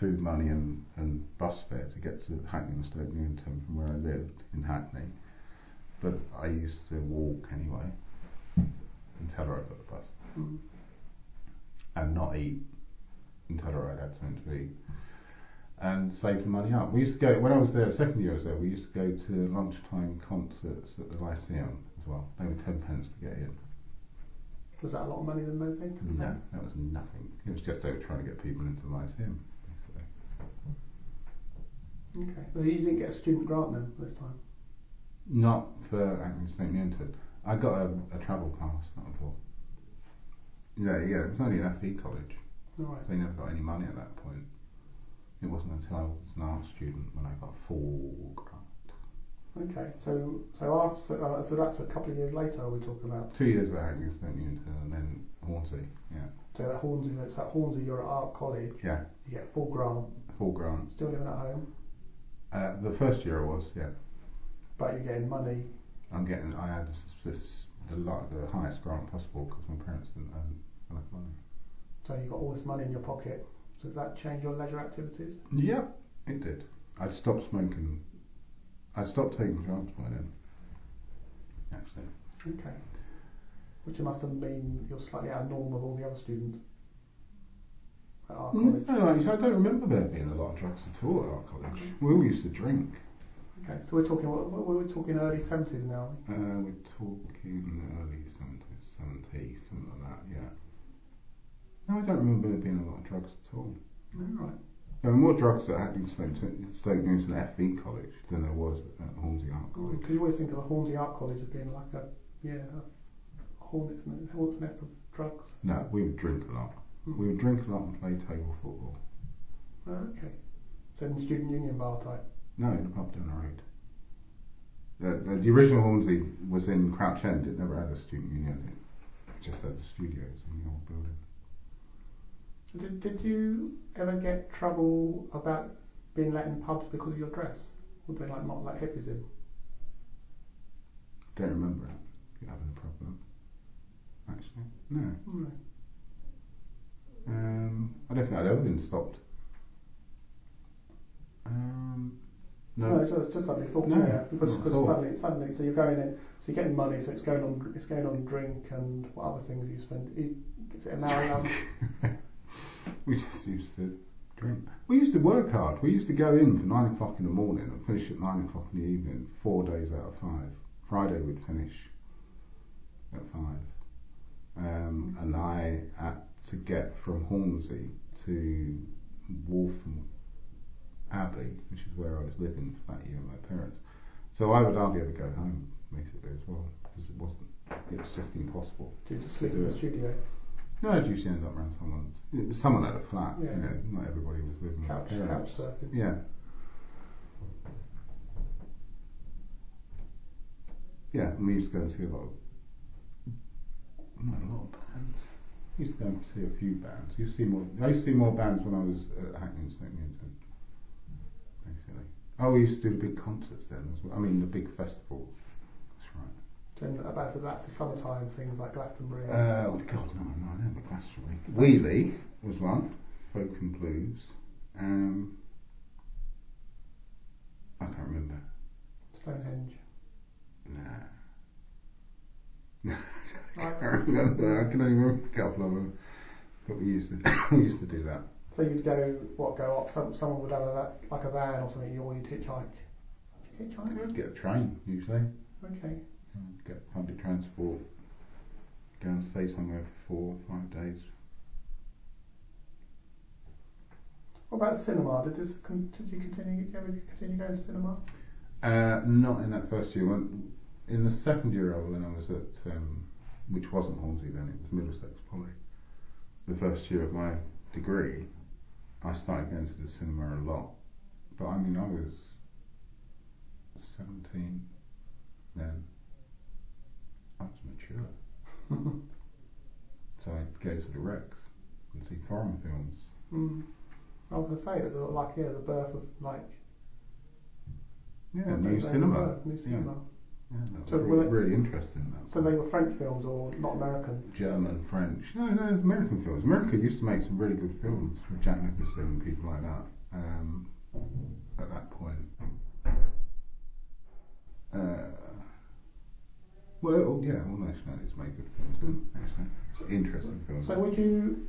food money and, and bus fare to get to Hackney and Stoke Newington from where I lived in Hackney. But I used to walk anyway and tell her I got the bus Mm. and not eat her I'd had something to eat and save the money up. We used to go when I was there, second year I was there. We used to go to lunchtime concerts at the Lyceum as well. They were ten pence to get in. Was that a lot of money in those days? No, that was nothing. It was just they were trying to get people into the Lyceum. Basically. Okay. well you didn't get a student grant then this time? Not for Hackney St Newington. I got a, a travel pass. All. Yeah, yeah. It was only an FE college. Right. They never got any money at that point. It wasn't until I was an art student when I got a full grant. Okay. So so after uh, so that's a couple of years later. Are we talking about? Two years at Hackney St Newington and then Hornsey. Yeah, So that Hornsey, that's at Hornsey. You're at art college. yeah, You get full grant. full grant. Still living at home, Uh, the first year I was, yeah. but you're getting money. I'm getting. I had this, this the the highest grant possible because my parents didn't earn enough money. So you've got all this money in your pocket. So does that change your leisure activities? Yeah, it did. I'd stopped smoking. I'd stopped taking drugs by then. Actually, Okay. Which must have been you're slightly out of norm of all the other students at art college. no, actually, I don't remember there being a lot of drugs at all at our college. We all used to drink. Okay. So we're talking what what- we're talking early seventies now. Uh, we're talking early 70s, 70s, something like that, yeah. No, I don't remember there being a lot of drugs at all. All right. There were more drugs at Hackney Stoke, Stoke Newington FE College than there was at Hornsey Art College. Because you always think of the Hornsey Art College as being like a yeah a hornet's nest, hornet's nest of drugs. No, we would drink a lot. Hmm. We would drink a lot and play table football. Oh, okay. So in the student union bar type. No, in the pub down the road. The, the, the original Hornsey was in Crouch End. It never had a student union. It just had the studios in the old building. Did, did you ever get trouble about being let in pubs because of your dress? Would they like not let hippies in? Don't remember having a problem. Actually, no. No. Um, I don't think I'd ever been stopped. Um, No, no. it's just, just suddenly thought, No, yeah, because, because suddenly, suddenly, so you're going in, so you're getting money, so it's going on, it's going on drink and what other things you spend. Is it an hour? we just used to drink. We used to work hard. We used to go in for nine o'clock in the morning and finish at nine o'clock in the evening, four days out of five. Friday we'd finish at five. Um, and I had to get from Hornsey to Waltham Abbey, which is where I was living for that year with my parents. So I would hardly ever go home, basically, as well, because it wasn't, it was just impossible. Do you just sleep in the studio? No, I'd usually end up around someone's. it was- Someone had a flat, Yeah. you know, not everybody was with Couch, their couch surfing. Yeah. Yeah, and we used to go and see a lot of, not a lot of bands. We used to go and see a few bands. You see more. I used to see more bands when I was at Hackney and Stoke. Basically. Oh, we used to do the big concerts then as well. I mean, the big festivals. That's right. So about so that's the summertime things like Glastonbury. Uh, oh God, no, no, I don't Glastonbury. Weeley was one, folk and blues. Um, I can't remember. Stonehenge. Nah. No, I can't remember. I can only remember a couple of them. But we used to we used to do that. So you'd go, what, go up, some, someone would have a, like a van or something, or you'd hitchhike. Hitchhike? I'd get a train usually. Okay. Get public transport. Go and stay somewhere for four, or five days. What about cinema? Did, this, did you continue, did you ever continue going to cinema? Uh, not in that first year. When, in the second year, I- when I was at, um, which wasn't Hornsey then, it was Middlesex Poly. The first year of my degree, I started going to the cinema a lot. But I mean, I was 17 then. Was mature. So I'd go to the Rex and see foreign films. Mm. I was going to say, it was a- lot like, yeah, the birth of, like, Yeah, new cinema. birth, new cinema. Yeah, that was really, really interesting. That So they were French films or not American? German, French. No, no, American films. America used to make some really good films with Jack Nicholson and people like that. Um, at that point. Uh, well, oh, yeah, all nationalities make good films. Then, actually, it's interesting films. So would you,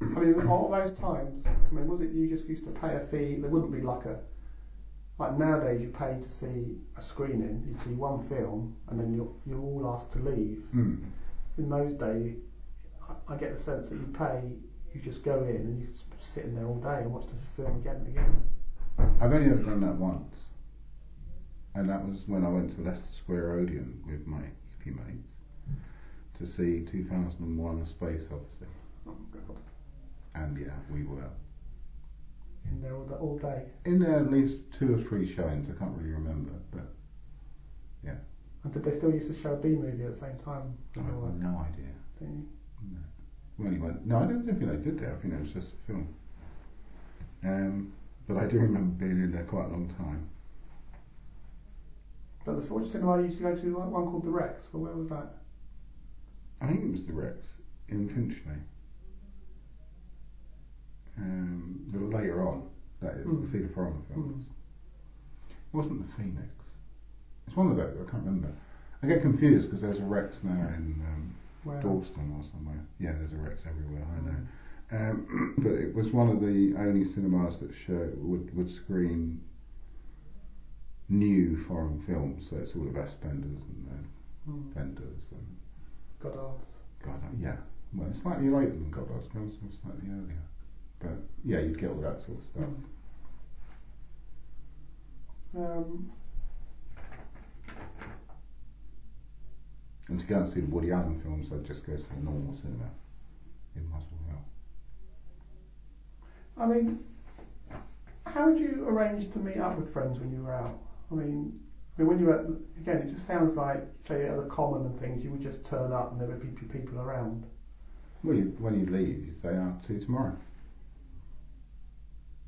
I mean, all those times, I mean, was it you just used to pay a fee? There wouldn't be like a, like nowadays you pay to see a screening, you'd see one film and then you're, you're all asked to leave. Hmm. In those days, I, I get the sense that you pay, you just go in and you can sit in there all day and watch the film again and again. I've only ever done that once, and that was when I went to Leicester Square Odeon with my hippie mates to see 2001: A Space Odyssey. Oh God. And yeah, we were In there all, the, all day. in there at least two or three showings. I can't really remember, but yeah. And did they still used to show a B movie at the same time? I have that no idea. thing? No. We only went. No, I don't think they did that. I think it was just a film. Um, but I do remember being in there quite a long time. But the which cinema you used to go to, like one called the Rex. Well, where was that? I think it was the Rex in Finchley. Um, but later on, that is Mm. the foreign films. Mm. It wasn't the Phoenix. It's one of those. I can't remember. I get confused because there's a Rex now in um? Dalston or somewhere. Yeah, there's a Rex everywhere. I know. Um, but it was one of the only cinemas that show would would screen new foreign films. So it's all of Fassbinders and uh, Mm. Wenders and Godard's. God, uh, yeah, Well, slightly later than Godard's Girls, or slightly earlier. But yeah, you'd get all that sort of stuff. Um, And to go and see the Woody Allen films, I'd just go to the normal cinema in Muswell Hill. I mean, how would you arrange to meet up with friends when you were out? I mean, I mean, when you were at, again, it just sounds like say at the common and things, you would just turn up and there would be people around. Well, you, when you leave, you say, "I'll see you tomorrow."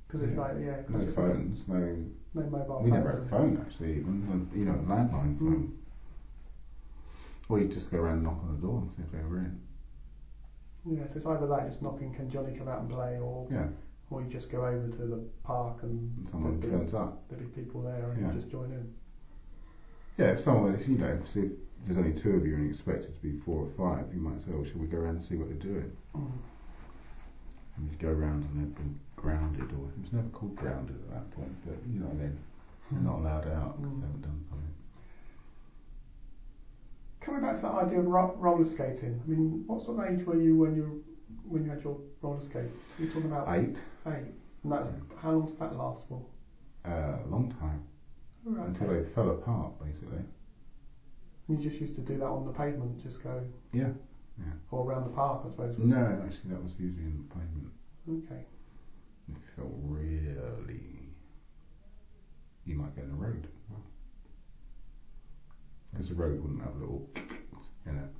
Because it's Yeah. like, yeah, No it's phones, no. no mobile. We never had a phone actually, even you know, a landline Mm. phone. Or you just go around and knock on the door and see if they were in. Yeah, so it's either that, just knocking, can Johnny come out and play, or Yeah, or you just go over to the park and someone there'd, turns up. be, there'd be people there and Yeah. you just join in. Yeah, if someone, if you know, see if there's only two of you and you expect it to be four or five, you might say, "Oh, shall we go around and see what they're doing?" Mm. And you'd go around and they'd been grounded, or it was never called grounded at that point, but you know what I mean. They're not allowed out because Mm. they haven't done something. Coming back to that idea of ro- roller skating, I mean, what sort of age were you when you when you had your roller skate? You're talking about Eight, eight? And that's how long did that last for? uh, a long time right, until they fell apart, basically. And you just used to do that on the pavement, just go Yeah. Yeah. or around the park, I suppose. was- No, actually, that was usually in the pavement. Okay. It felt really, you might go in the road. Because the road wouldn't have a little in it.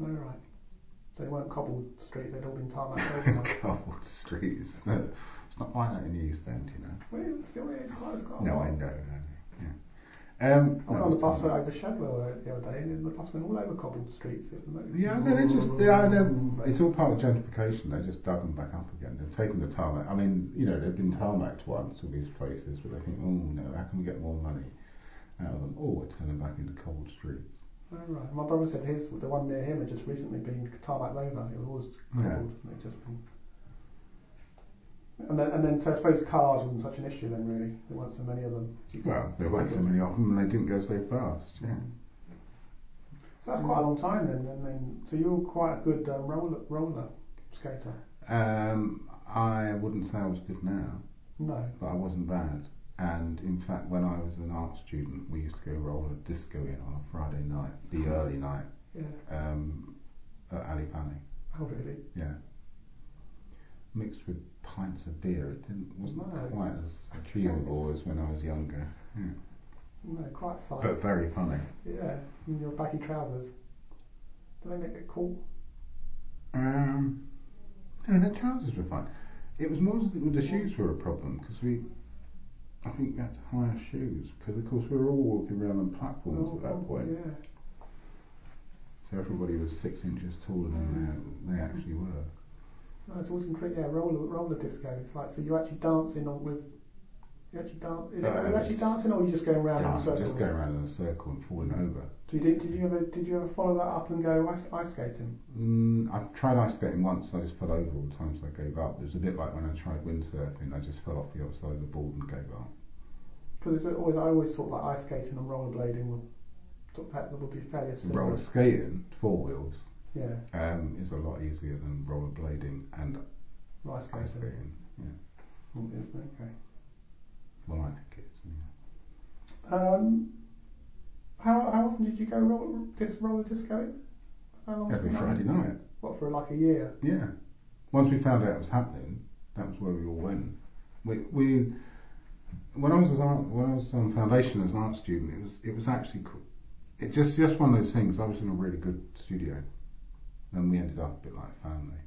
All right. So they weren't cobbled streets; they'd all been tarmac. Cobbled streets. No, it's not like that in the East End, you know. well, it still is. It's quite a No. I know. no, Yeah. Um, I went on the it's bus not. over Shadwell the other day, and the bus went all over cobbled streets. It was amazing. Yeah, no, they just, they it's all part of gentrification. They just dug them back up again. They've taken the tarmac. I mean, you know, they've been tarmacked once, all these places, but they think, oh no, how can we get more money out of them? Oh, we're turning back into cold streets. Oh, right. My brother said his the one near him had just recently been tarmacked over. It was always Yeah. cobbled, and it just been. And then, and then, so I suppose cars wasn't such an issue then, really. There weren't so many of them. Well, there weren't so many of them, and they didn't go so fast. Yeah. So that's quite a long time then. And then, so you're quite a good um, roller roller skater. Um, I wouldn't say I was good now, No. but I wasn't bad. And in fact, when I was an art student, we used to go roller disco in on a Friday night, the early night, Yeah. um, at Ali Pali. Oh, really? Yeah. Mixed with pints of beer. It didn't wasn't No. quite as achievable as when I was younger. Yeah. No, quite silent. But very funny. Yeah. In your baggy trousers. Do they make it cool? Um, no, the trousers were fine. It was more the shoes were a problem because we, I think we had to hire shoes because of course we were all walking around on platforms at that point. Oh, Yeah. So everybody was six inches taller than they, they actually were. No, it's always incredible. Yeah, roller roller disco. It's like so you're actually dancing on with. You actually dance. Is it, Uh, are you actually dancing, or are you just going around in circles? just going around in a circle and falling over. Did you, did you ever did you ever follow that up and go ice, ice skating? Mm, I tried ice skating once. I just fell over all the time, so I gave up. It was a bit like when I tried windsurfing. I just fell off the other side of the board and gave up. Because it's always I always thought like ice skating and rollerblading would sort of would be fairly similar. Roller skating, four wheels, Yeah, um, is a lot easier than rollerblading and ice skating. ice skating. Yeah. Mm, Okay. Well, I think it's. Yeah. Um, often did you go roller dis, roller disco? How long? Every? Friday night. What for like a year? Yeah. Once we found out it was happening, that was where we all went. We, we when I was as art, when I was on foundation as an art student, it was it was actually cool. It just just one of those things. I was in a really good studio, and we ended up a bit like family,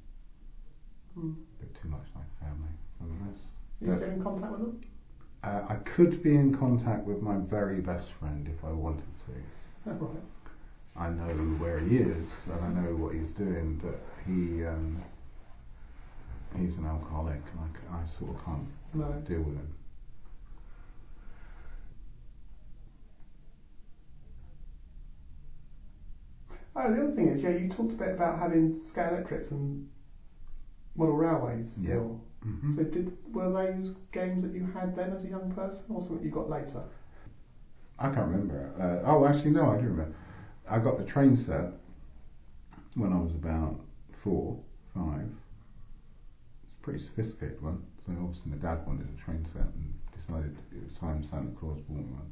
Hmm. a bit too much like family. Are you still in contact with them? uh, I could be in contact with my very best friend if I wanted to. Right. I know where he is and I know what he's doing, but he um, he's an alcoholic and I sort of can't No. deal with him. Oh, the other thing is, yeah, you talked a bit about having Scalextrics and model railways still. Mm-hmm. So did were those games that you had then as a young person, or something you got later? I can't remember. Uh, oh, actually, no, I do remember. I got the train set when I was about four, five. It's a pretty sophisticated one. So obviously my dad wanted a train set and decided it was time Santa Claus bought one.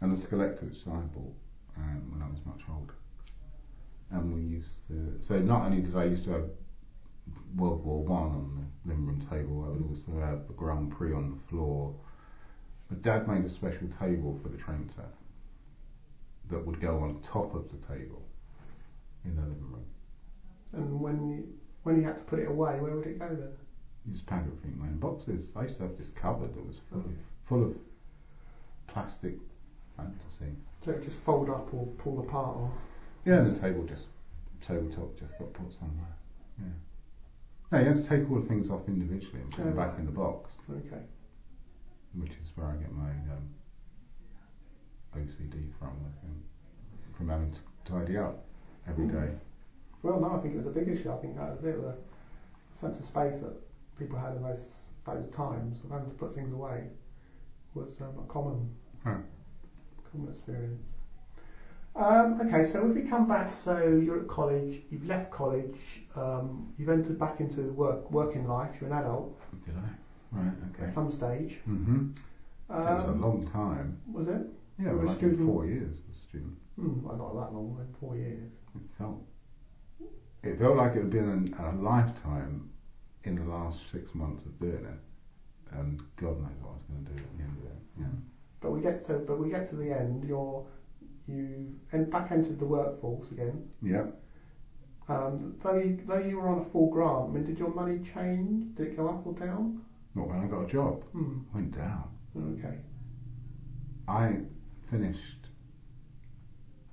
And the Scalextric which I bought um, when I was much older. And we used to, so not only did I used to have World War One on the living room table, I would also have the Grand Prix on the floor. But Dad made a special table for the train set that would go on top of the table in the living room. And when you when you had to put it away, where would it go then? You just pack everything in boxes. I used to have this cupboard that was full of, oh. full of plastic fantasy. So it just fold up or pull apart or Yeah, and the table just tabletop just got put somewhere. Yeah. No, you have to take all the things off individually and put them Oh, back right. in the box, okay. Which is where I get my um, OCD from. I think from having to tidy up every day. Well, no, I think it was a big issue. I think that was it. The sense of space that people had in those those times of having to put things away was um, a common Huh. common experience. Um, okay, so if we come back, so you're at college, you've left college, um, you've entered back into work working life. You're an adult Did I? Right. at some stage. Mhm. Um, it was a long time. Was it? Yeah, you were a well, I did student. four years as a student. Hmm, well, not that long, then four years. It felt. It felt like it had been a, a lifetime in the last six months of doing it, and God knows what I was going to do at the end of it. Yeah. But we get to but we get to the end. You're you and back entered the workforce again. Yeah. Um, though you though you were on a full grant, I mean, did your money change? Did it go up or down? When I got a job. Hmm. Went down. Okay. I finished.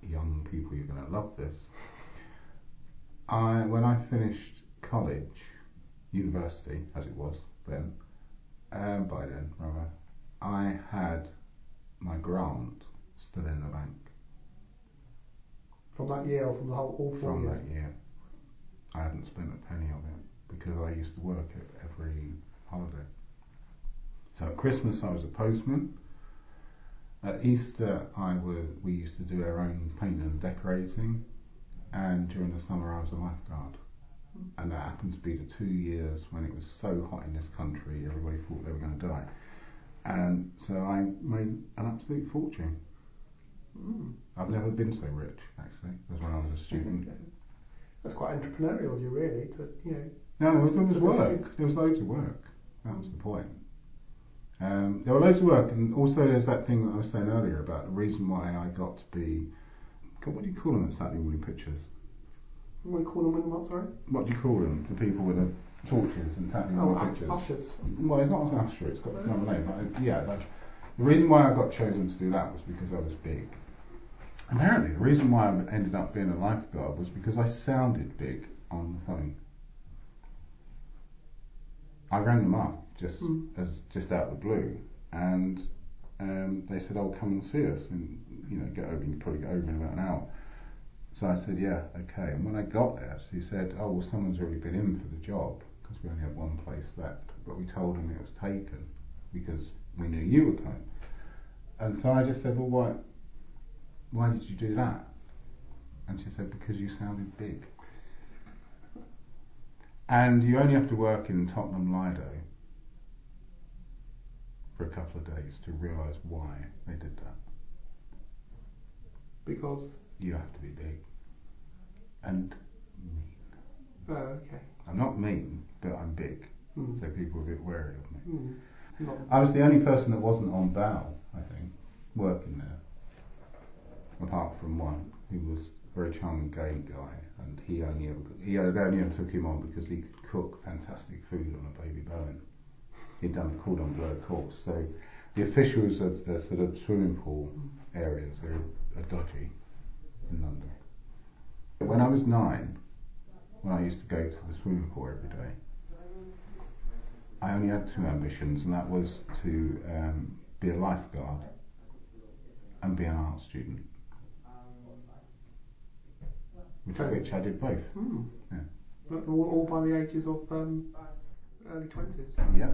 Young people, you're going to love this. I when I finished college, university as it was then, um, by then rather, I had my grant still in the bank From that year or from the whole all four from years? that year. I hadn't spent a penny of it because I used to work it every holiday. So at Christmas I was a postman. At Easter I was, we used to do our own painting and decorating, and during the summer I was a lifeguard. And that happened to be the two years when it was so hot in this country, everybody thought they were going to die. And so I made an absolute fortune. Mm. I've never been so rich, actually, as when I was a student. That's quite entrepreneurial of you, really. To you know, No, there was, there was work. There was loads of work. That was the point. Um, there were loads of work, and also there's that thing that I was saying earlier about the reason why I got to be. God, what do you call them at Saturday morning pictures? what do we call them? When what? Sorry. What do you call them? The people with the torches and Saturday Oh, morning u- pictures. ushers. Well, it's not an usher. It's got another name. But yeah, that's, the reason why I got chosen to do that was because I was big. Apparently, the reason why I ended up being a lifeguard was because I sounded big on the phone. I rang them up just Mm. as just out of the blue, and um, they said, "Oh, come and see us, and you know, get over. You can probably get over in about an hour." So I said, "Yeah, okay." And when I got there, she said, "Oh, well, someone's already been in for the job because we only had one place left, but we told them it was taken because we knew you were coming." And so I just said, "Well, why? Why did you do that?" And she said, "Because you sounded big." And you only have to work in Tottenham Lido for a couple of days to realise why they did that. Because. You have to be big and mean. Oh, okay. I'm not mean, but I'm big, Mm. so people are a bit wary of me. Mm. I was the only person that wasn't on bow, I think, working there, apart from one who was very charming gay guy, and he only ever he only ever took him on because he could cook fantastic food on a baby bone. He'd done a cordon bleu course, so the officials of the sort of swimming pool areas are, are dodgy in London. When I was nine, when I used to go to the swimming pool every day, I only had two ambitions, and that was to um, be a lifeguard and be an art student. Which, which I did both. mm. Yeah. All, all by the ages of um, early twenties. Yeah.